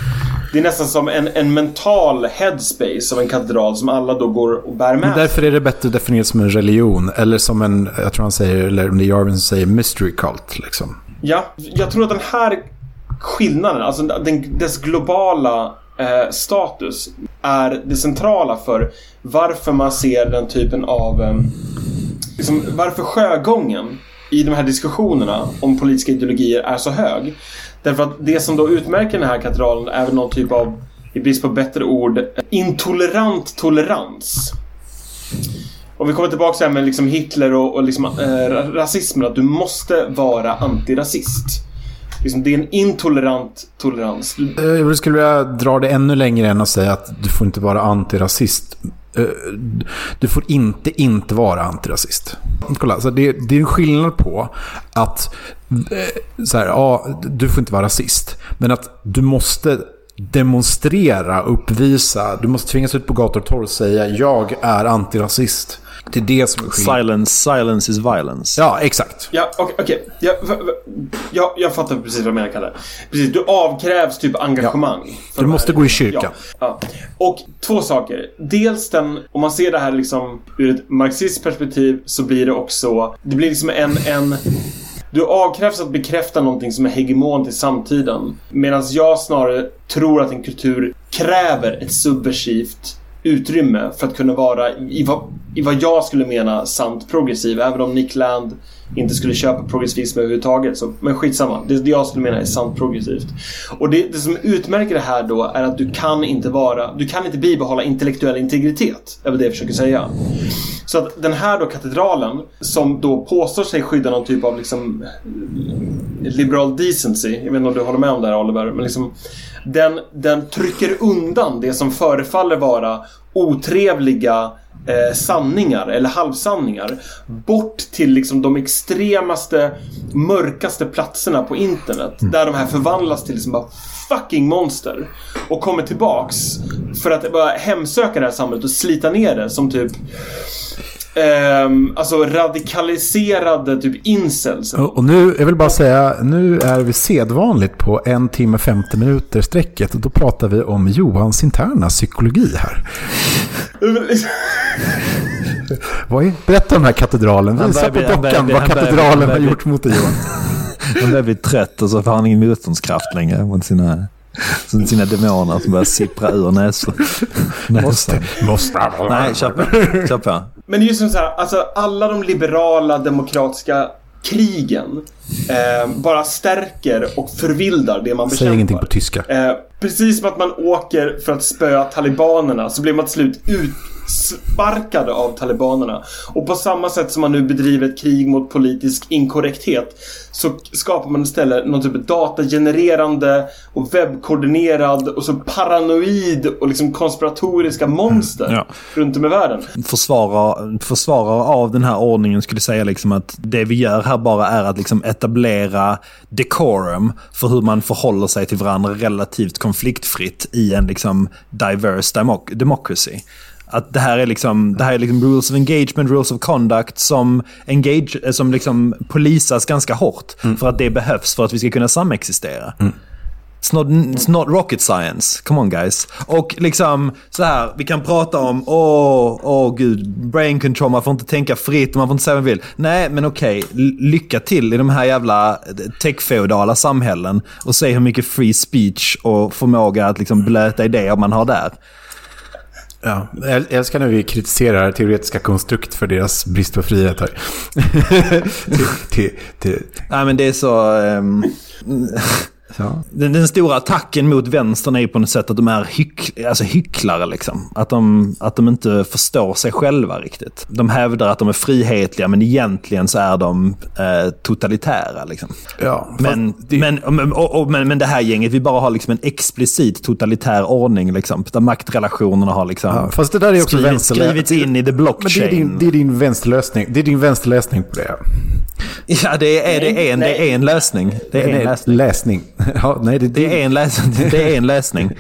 Det är nästan som en, en mental headspace av en katedral som alla då går och bär med sig. därför är det bättre definierat som en religion. Eller som en, jag tror han säger, eller om det är Jarvin som säger, mystery cult. Liksom. Ja, jag tror att den här skillnaden, alltså den, dess globala eh, status är det centrala för varför man ser den typen av... Eh, liksom, varför sjögången i de här diskussionerna om politiska ideologier är så hög. Därför att det som då utmärker den här katedralen är väl någon typ av, i brist på bättre ord, intolerant tolerans. Och vi kommer tillbaka till det här med liksom Hitler och, och liksom, eh, rasismen, att du måste vara antirasist. Liksom, det är en intolerant tolerans. Eh, jag skulle vilja dra det ännu längre än att säga att du får inte vara antirasist. Eh, du får inte inte vara antirasist. Kolla, så det, det är en skillnad på att eh, så här, ja, du får inte vara rasist. Men att du måste demonstrera, uppvisa, du måste tvingas ut på gator och torg och säga jag är antirasist. Det är det som är. Silence, silence is violence. Ja, exakt. Ja, okej. okej. Jag, v- v- jag, jag fattar precis vad du menar, Kalle. Precis, du avkrävs typ engagemang. för Du måste gå i kyrkan. Ja, ja. Och två saker. Dels den, om man ser det här liksom ur ett marxistiskt perspektiv så blir det också, det blir liksom en, en du avkrävs att bekräfta någonting som är hegemon till samtiden. Medan jag snarare tror att en kultur kräver ett subversivt utrymme för att kunna vara i vad, i vad jag skulle mena sant progressiv. Även om Nick Land inte skulle köpa progressivism överhuvudtaget. Så, men skitsamma. Det, det jag skulle mena är sant progressivt. Och det, det som utmärker det här då är att du kan inte vara, du kan inte bibehålla intellektuell integritet. är det jag försöker säga. Så att den här då katedralen som då påstår sig skydda någon typ av liksom eh, liberal decency. Jag vet inte om du håller med om det här Oliver. Men liksom den, den trycker undan det som förefaller vara otrevliga eh, sanningar eller halvsanningar. Bort till liksom de extremaste, mörkaste platserna på internet. Där de här förvandlas till liksom bara fucking monster. Och kommer tillbaks för att bara hemsöka det här samhället och slita ner det som typ ehm, alltså radikaliserade typ incels. Och nu, jag vill bara säga, nu är vi sedvanligt på en timme 50 minuter strecket och då pratar vi om Johans interna psykologi här. Vad är, berätta om den här katedralen, Han visa på dockan vad katedralen han har gjort mot dig Johan. Han börjar bli trött och så får han ingen motståndskraft längre mot sina, sina demoner som börjar sippra ur näsan. Måste, måste. Nej, kör på. Kör på. Men det är ju som så här, alltså alla de liberala demokratiska krigen eh, bara stärker och förvildar det man Säg bekämpar. ingenting på tyska. Eh, precis som att man åker för att spöa talibanerna så blir man till slut utsparkade av talibanerna. Och på samma sätt som man nu bedriver ett krig mot politisk inkorrekthet så skapar man istället någon typ av datagenererande och webbkoordinerad och så paranoid och liksom konspiratoriska monster Mm, ja. runt om i världen. Försvarare, försvarare av den här ordningen skulle säga liksom att det vi gör här bara är att liksom etablera decorum för hur man förhåller sig till varandra relativt konfliktfritt i en liksom diverse democ- democracy. Att det här är liksom, det här är liksom rules of engagement, rules of conduct som, engage, eh, som liksom polisas ganska hårt. För att det behövs för att vi ska kunna samexistera. It's not, it's not rocket science. Come on guys. Och liksom så här, vi kan prata om, åh, åh gud, brain control, man får inte tänka fritt, man får inte säga vad man vill. Nej, men okej, l- lycka till i de här jävla techfeodala samhällen och se hur mycket free speech och förmåga att liksom blöta idéer man har där. Ja, jag älskar när vi kritiserar teoretiska konstrukt för deras brist på frihet här. till, till, till, Nej, men det är så... ehm, ja. Den, den stora attacken mot vänstern är ju på något sätt att de är hyck, alltså hycklare. Liksom. Att, de, att de inte förstår sig själva riktigt. De hävdar att de är frihetliga men egentligen så är de eh, totalitära. Liksom. Ja, Men, det- men, och, och, men, men det här gänget, vi bara har liksom en explicit totalitär ordning. Liksom, där maktrelationerna har liksom Ja, fast det där är också skrivit, skrivits in i the Men blockchain. det är, din, det är din vänsterlösning. Det är din vänsterlösning på det. Ja, det är, det, är en, det är en lösning. Det är en Nej, lösning. läsning. Ja, nej, det, Det är en läsning. Det är en läsning.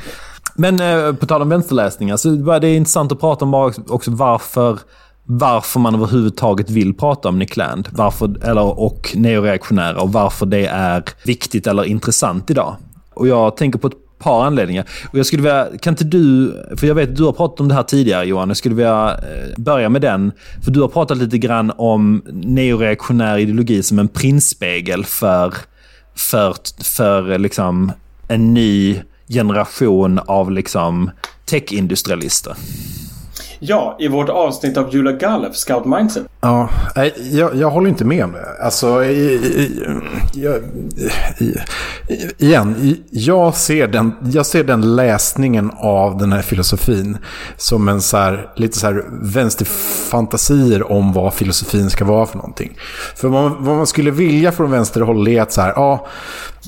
Men eh, på tal om vänsterläsningar, så bara det är intressant att prata om bara också varför, varför man överhuvudtaget vill prata om Nick Land. Varför, eller, och neoreaktionära och varför det är viktigt eller intressant idag. Och jag tänker på ett par anledningar. Och jag skulle vilja, kan inte du, för jag vet att du har pratat om det här tidigare Johan, jag skulle vilja eh, börja med den. För du har pratat lite grann om neoreaktionär ideologi som en prinsspegel för för, för liksom en ny generation av liksom tech-industrialister. Ja, i vårt avsnitt av Jula Galef, Scout Mindset. Ja, jag, jag håller inte med om det. Alltså, i, i, jag, i, igen, jag, ser den, jag ser den läsningen av den här filosofin som en så här, lite så här vänsterfantasier om vad filosofin ska vara för någonting. För vad, vad man skulle vilja från vänsterhåll är att så här, ja,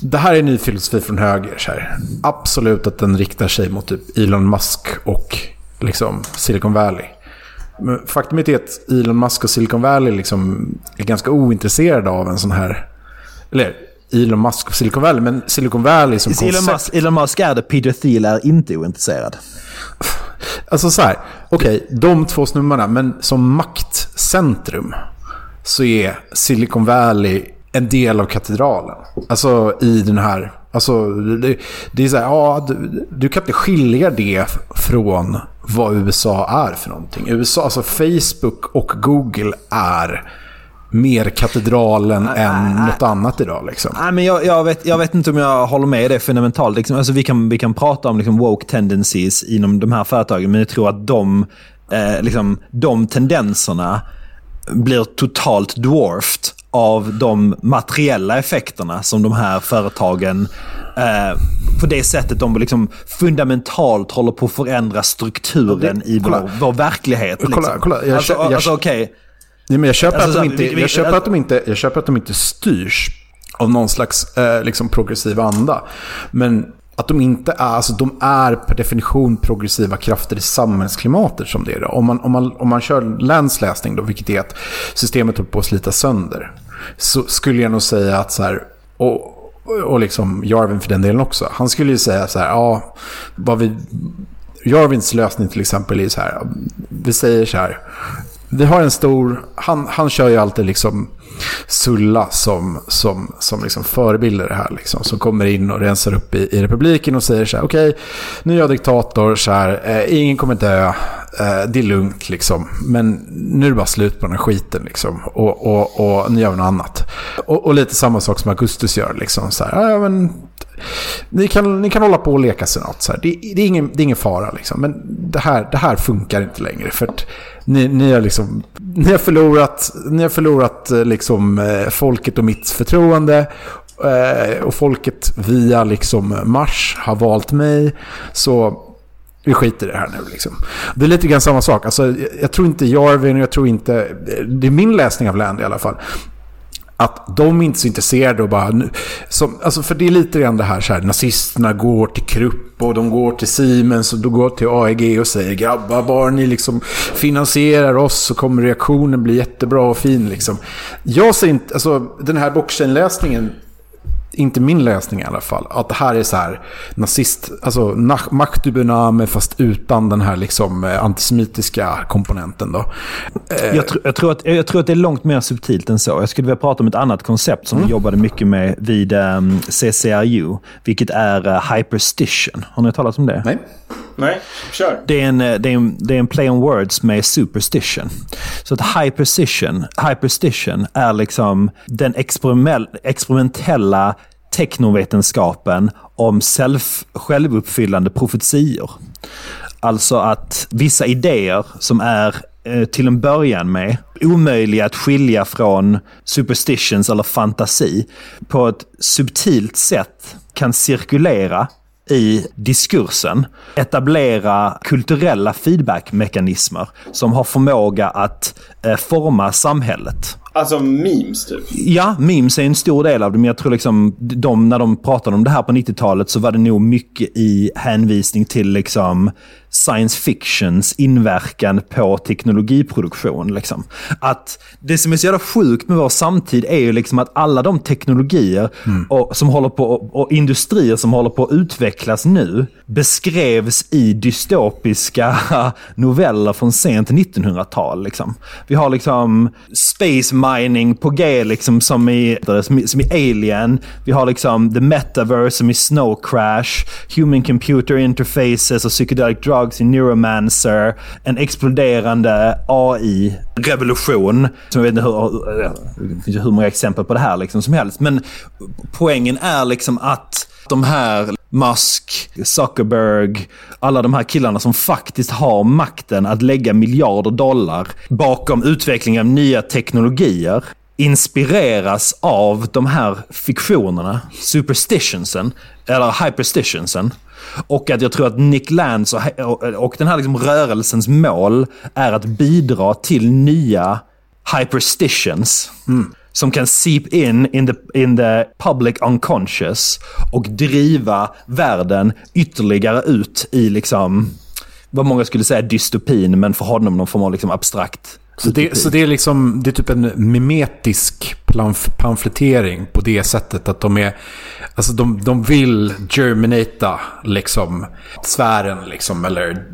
det här är en ny filosofi från höger. Så här. Absolut att den riktar sig mot typ Elon Musk och liksom Silicon Valley. Men faktumet är att Elon Musk och Silicon Valley liksom är ganska ointresserade av en sån här... Eller Elon Musk och Silicon Valley, men Silicon Valley som Elon koncept... Musk, Elon Musk är det, Peter Thiel är inte ointresserad. Alltså så här, okej, de två snubbarna, men som maktcentrum så är Silicon Valley en del av katedralen. Alltså i den här... Alltså det, det är så här, ja, du, du kan inte skilja det från vad USA är för någonting. USA, alltså Facebook och Google är mer katedralen än något annat idag. Liksom. Nej, men jag, jag, vet, jag vet inte om jag håller med det fundamentalt. Liksom, alltså, vi, kan, vi kan prata om liksom, woke tendencies inom de här företagen, men jag tror att de, eh, liksom, de tendenserna blir totalt dwarfed av de materiella effekterna som de här företagen eh, på det sättet de liksom fundamentalt håller på att förändra strukturen det- i kolla. vår, vår verklighet. Kolla, Liksom. kolla, jag alltså, kö- jag alltså kö- okej. Nej, men jag köper, Alltså, att, så de här, inte, vi- vi- jag, köper att de inte, jag köper att de inte styrs av någon slags eh, liksom progressiv anda. Men att de inte är, alltså de är per definition progressiva krafter i samhällsklimatet som det är. Då. Om man, om man, om man kör länsläsning då, vilket är att systemet håller på att slita sönder. Så skulle jag nog säga att så här, och, och liksom Jarvin för den delen också. Han skulle ju säga så här, ja, vad vi, Jarvins lösning till exempel är så här, vi säger så här, vi har en stor, han, han kör ju alltid liksom Sulla som, som, som liksom förebilder här. Liksom, som kommer in och rensar upp i, i republiken och säger så här, okej, nu är jag diktator, så här, eh, ingen kommer dö, eh, det är lugnt liksom. Men nu är det bara slut på den här skiten liksom. Och, och, och nu gör vi något annat. Och, och lite samma sak som Augustus gör liksom. Så här, ja, men, ni kan, ni kan hålla på och leka senat. Så här. Det, det, är ingen, det är ingen fara liksom. Men det här, det här funkar inte längre. För att ni, ni, har liksom, ni har förlorat, ni har förlorat eh, liksom, eh, folket och mitt förtroende. Eh, och folket via liksom Mars har valt mig. Så vi skiter i det här nu. Liksom. Det är lite grann samma sak. Alltså, jag, jag tror inte Jarvin och jag tror inte... Det är min läsning av Land i alla fall att de inte är så intresserade och bara... nu- Som, alltså för det är lite grann det här, så här, nazisterna går till Krupp och de går till Siemens och de går till AEG och säger grabbar, bara ni liksom finansierar oss så kommer reaktionen bli jättebra och fin liksom. Jag ser inte, alltså den här blockchain-läsningen inte min läsning i alla fall, att det här är så här nazist, alltså na- maktubuname fast utan den här liksom eh, antisemitiska komponenten då. Jag, tr- jag, tror att, jag tror att det är långt mer subtilt än så. Jag skulle vilja prata om ett annat koncept som vi jobbade mycket med vid um, CCRU, vilket är uh, hyperstition. Har ni talat om det? Nej. Nej, kör. Det är, en, eh, det, är en, det är en play on words med superstition. Så att hyperstition, hyperstition är liksom den experimentella teknovetenskapen om self, självuppfyllande profetior. Alltså att vissa idéer som är eh, till en början med omöjliga att skilja från superstitions eller fantasi på ett subtilt sätt kan cirkulera i diskursen etablera kulturella feedbackmekanismer som har förmåga att eh, forma samhället. Alltså memes typ. Ja, memes är en stor del av det, men jag tror liksom de, när de pratade om det här på 90-talet så var det nog mycket i hänvisning till liksom science fictions inverkan på teknologiproduktion. Liksom. Att det som är så jävla sjukt med vår samtid är ju liksom att alla de teknologier och, som håller på, och industrier som håller på att utvecklas nu beskrevs i dystopiska noveller från sent 1900-tal. Liksom. Vi har liksom space mining på G liksom som i, som i Alien. Vi har liksom the metaverse som i Snow Crash. Human computer interfaces och psychedelic drugs i Neuromancer. En exploderande AI-revolution. Som jag vet inte hur, det finns ju hur många exempel på det här liksom som helst. Men poängen är liksom att de här Musk, Zuckerberg, alla de här killarna som faktiskt har makten att lägga miljarder dollar bakom utveckling av nya teknologier inspireras av de här fiktionerna, superstitionsen, eller hyperstitionsen. Och att jag tror att Nick Lance och, och den här liksom rörelsens mål är att bidra till nya hyperstitions. Mm som kan seep in in the, in the public unconscious och driva världen ytterligare ut i liksom vad många skulle säga dystopin, men för honom någon form av liksom abstrakt så det, så det, är liksom, det är typ en mimetisk pamflettering på det sättet att de är, alltså de, de vill germinata liksom sfären liksom, eller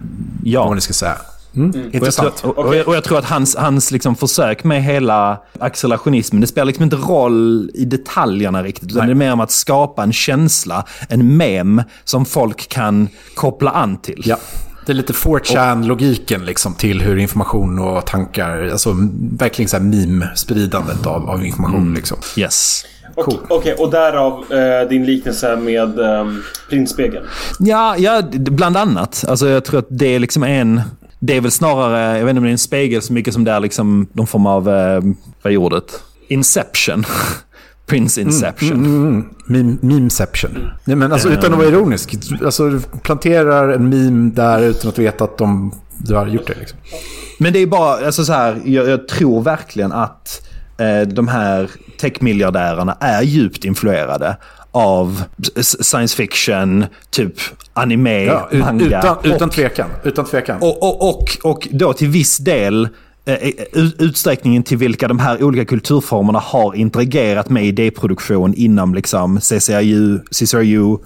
ja. vad man ska säga. Mm. Mm. Intressant. Och jag, tror, och, och jag tror att hans, hans liksom försök med hela accelerationismen, det spelar liksom inte roll i detaljerna riktigt. Utan det är mer om att skapa en känsla, en mem som folk kan koppla an till. Ja. Det är lite 4chan-logiken liksom till hur information och tankar, alltså verkligen så här meme-spridandet av, av information. Mm. Liksom. Yes. Okej, cool. okay, och därav eh, din liknelse med eh, printspegeln? Ja, ja, bland annat. Alltså jag tror att det är liksom en det är väl snarare, jag vet inte om det är en spegel så mycket som det är liksom någon form av, eh, vad är ordet? Inception. Prince mm, Inception. Mm, mm, mm. Memeception. Nej, men alltså, utan att vara ironisk. Alltså, du planterar en meme där utan att veta att de, du har gjort det. Liksom. Men det är bara, alltså så här, jag, jag tror verkligen att eh, de här techmiljardärerna är djupt influerade av science fiction, typ anime, ja, manga. Utan, utan, och, tvekan, utan tvekan. Och, och, och, och då till viss del utsträckningen till vilka de här olika kulturformerna har interagerat med idéproduktion inom liksom CCRU, CCRU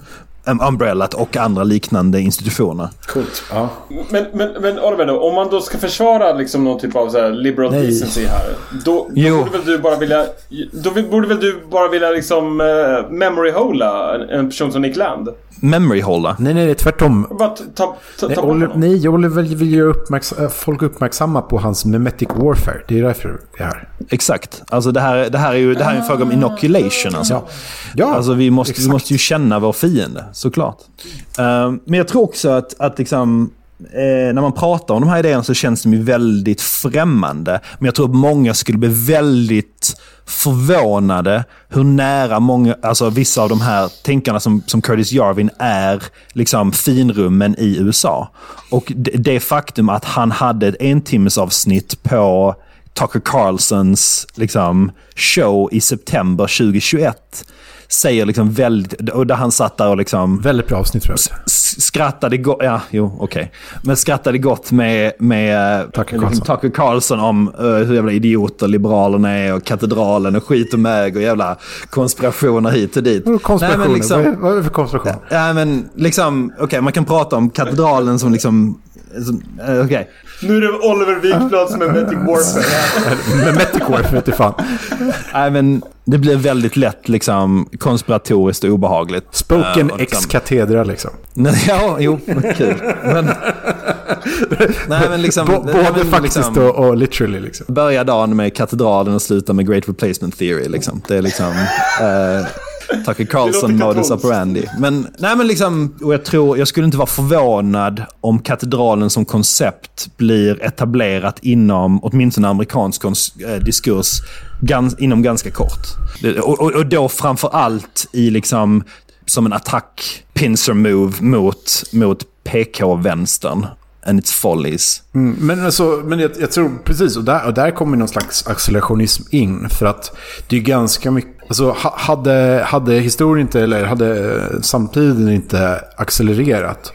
Umbrellat och andra liknande institutioner. Coolt. Ja. Men, men, men Oliver, då, om man då ska försvara liksom någon typ av så här liberal Nej. decency här. Då, då borde väl du bara vilja... Då borde väl du bara vilja liksom uh, memory-hola en, en person som Nick Land? Memory hålla. Nej, nej, tvärtom. Ta, ta, ta nej, Oliver, nej, Oliver vill ju äh, folk uppmärksamma på hans memetic warfare. Det är därför det är här. Exakt. Alltså det här, det här är ju det här är en fråga om inoculation. Alltså. Ja. Ja, alltså vi måste, vi måste ju känna vår fiende, såklart. Uh, men jag tror också att, att liksom, eh, när man pratar om de här idéerna så känns de ju väldigt främmande. Men jag tror att många skulle bli väldigt förvånade hur nära många, alltså vissa av de här tänkarna som, som Curtis Jarvin är liksom finrummen i USA. Och det, det faktum att han hade ett entimmesavsnitt på Tucker Carlsons liksom, show i september 2021 säger liksom väldigt... Och där han satt där och liksom... Väldigt bra avsnitt tror jag. Skrattade gott... Ja, jo, okej. Okay. Men skrattade gott med, med Tucker, liksom Carlson. Tucker Carlson om uh, hur jävla idioter Liberalerna är och katedralen och skit och mög och jävla konspirationer hit och dit. Konspirationer? Nej, men liksom, vad, är, vad är det för konspiration? Ja, men liksom... Okej, okay, man kan prata om katedralen som liksom... Uh, okej. Okay. Nu är det Oliver Wikblad som är Metic Warfare. Metic Warfare fan. Nej, men det blir väldigt lätt liksom konspiratoriskt och obehagligt. Spoken uh, ex liksom. katedra liksom. ja, jo, kul. Men, nej, men liksom, både men, faktiskt liksom, och, och, literally liksom. Börja dagen med katedralen och sluta med Great Replacement Theory liksom. Det är liksom... Uh, Tucker Carlson modus operandi. Men, nej men liksom, och jag, tror, jag skulle inte vara förvånad om katedralen som koncept blir etablerat inom åtminstone amerikansk eh, diskurs gans, inom ganska kort. Och, och, och då framför allt i liksom som en attack pincer move mot, mot PK-vänstern and its follies. Mm, men alltså, men jag, jag, tror precis, och där, och där kommer någon slags accelerationism in. För att det är ganska mycket Alltså, hade, hade historien inte, eller hade samtiden inte accelererat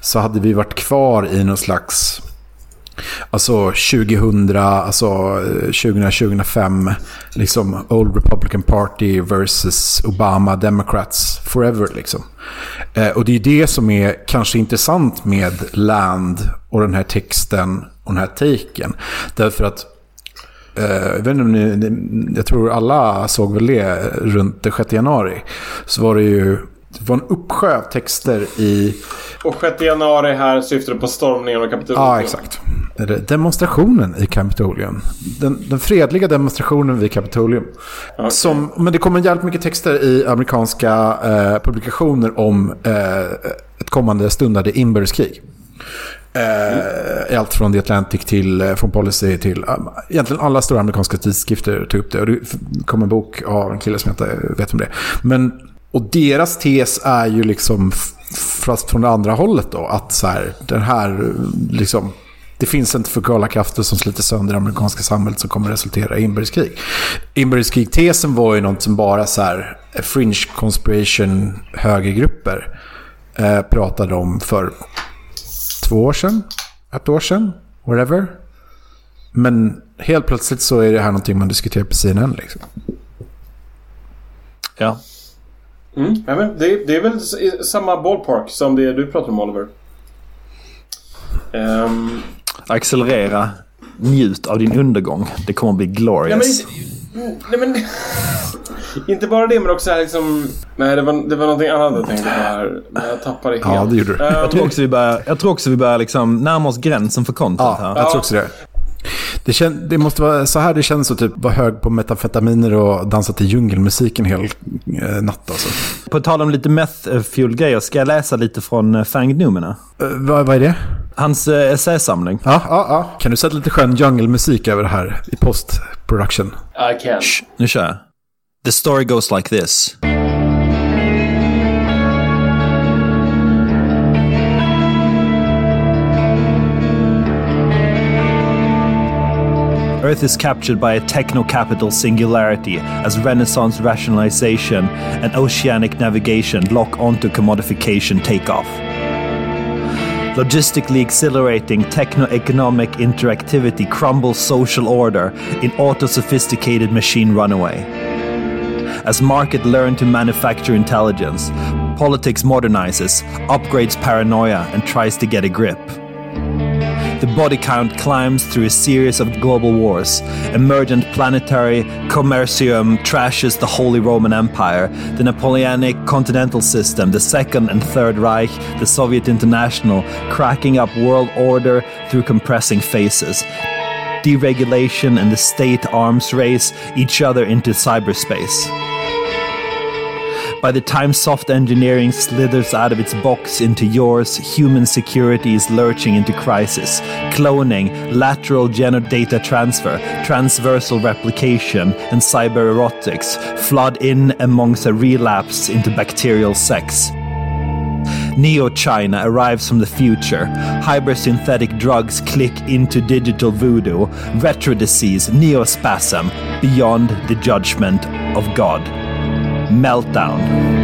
så hade vi varit kvar i någon slags Alltså 2000, alltså eh, 2000-2005, liksom Old Republican Party versus Obama Democrats forever liksom. Eh, och det är det som är kanske intressant med Land och den här texten och den här taken. Därför att eh, jag, vet inte om ni, jag tror alla såg väl det runt den 6 januari. Så var det ju det var en uppsjö av texter i... Och 6 januari här syftar på stormningen av Kapitolium. Ja, exakt. Demonstrationen i Kapitolium. Den, den fredliga demonstrationen vid Kapitolium. Okej. Som, men det kommer jävligt mycket texter i amerikanska eh, publikationer om eh, ett kommande stundande inbördeskrig. Eh, i allt från The Atlantic till eh, Foreign Policy till eh, egentligen alla stora amerikanska tidskrifter tog upp det. Och det kom en bok av en kille som jag inte vet om det. Men, och deras tes är ju liksom, fast från det andra hållet då, att så här, den här liksom, det finns inte centrifugala krafter som sliter sönder det amerikanska samhället som kommer resultera i inbördeskrig. Inbördeskrig-tesen var ju något som bara så här fringe conspiration högergrupper eh, pratade om för två år sedan, ett år sedan, whatever. Men helt plötsligt så är det här någonting man diskuterar på CNN. Liksom. Ja. Mm, ja, men det, det är väl i samma ballpark som det du pratar om Oliver. Ehm, Accelerera. Njut av din undergång. Det kommer att bli ja, men, glorious. inte- nej, men, inte bara det men också här liksom... Nej det var, det var någonting annat jag tänkte på här. Men jag tappade helt. Ja, det gjorde du. Ehm, Jag tror också vi börjar, jag tror också vi börjar liksom närma oss gränsen för content Ja, här. jag tror också det. Det, kän, det måste vara så här det känns att typ vara hög på metafetaminer och dansa till djungelmusik en hel eh, natt. Alltså. På tal om lite meth-fuel grejer, ska jag läsa lite från uh, Fanged Numina? Eh, vad, vad är det? Hans uh, essäsamling. Ja, ja, ja. Kan du sätta lite skön djungelmusik över det här i post-production? I can. Nu kör jag. The story goes like this. Earth is captured by a techno capital singularity as Renaissance rationalization and oceanic navigation lock onto commodification takeoff. Logistically exhilarating techno economic interactivity crumbles social order in auto sophisticated machine runaway. As market learn to manufacture intelligence, politics modernizes, upgrades paranoia, and tries to get a grip. The body count climbs through a series of global wars. Emergent planetary commercium trashes the Holy Roman Empire, the Napoleonic continental system, the Second and Third Reich, the Soviet International, cracking up world order through compressing faces Deregulation and the state arms race each other into cyberspace. By the time soft engineering slithers out of its box into yours, human security is lurching into crisis. Cloning, lateral genodata transfer, transversal replication, and cybererotics flood in amongst a relapse into bacterial sex. Neo China arrives from the future. Hypersynthetic drugs click into digital voodoo. Retro disease, neospasm, beyond the judgment of God. Meltdown.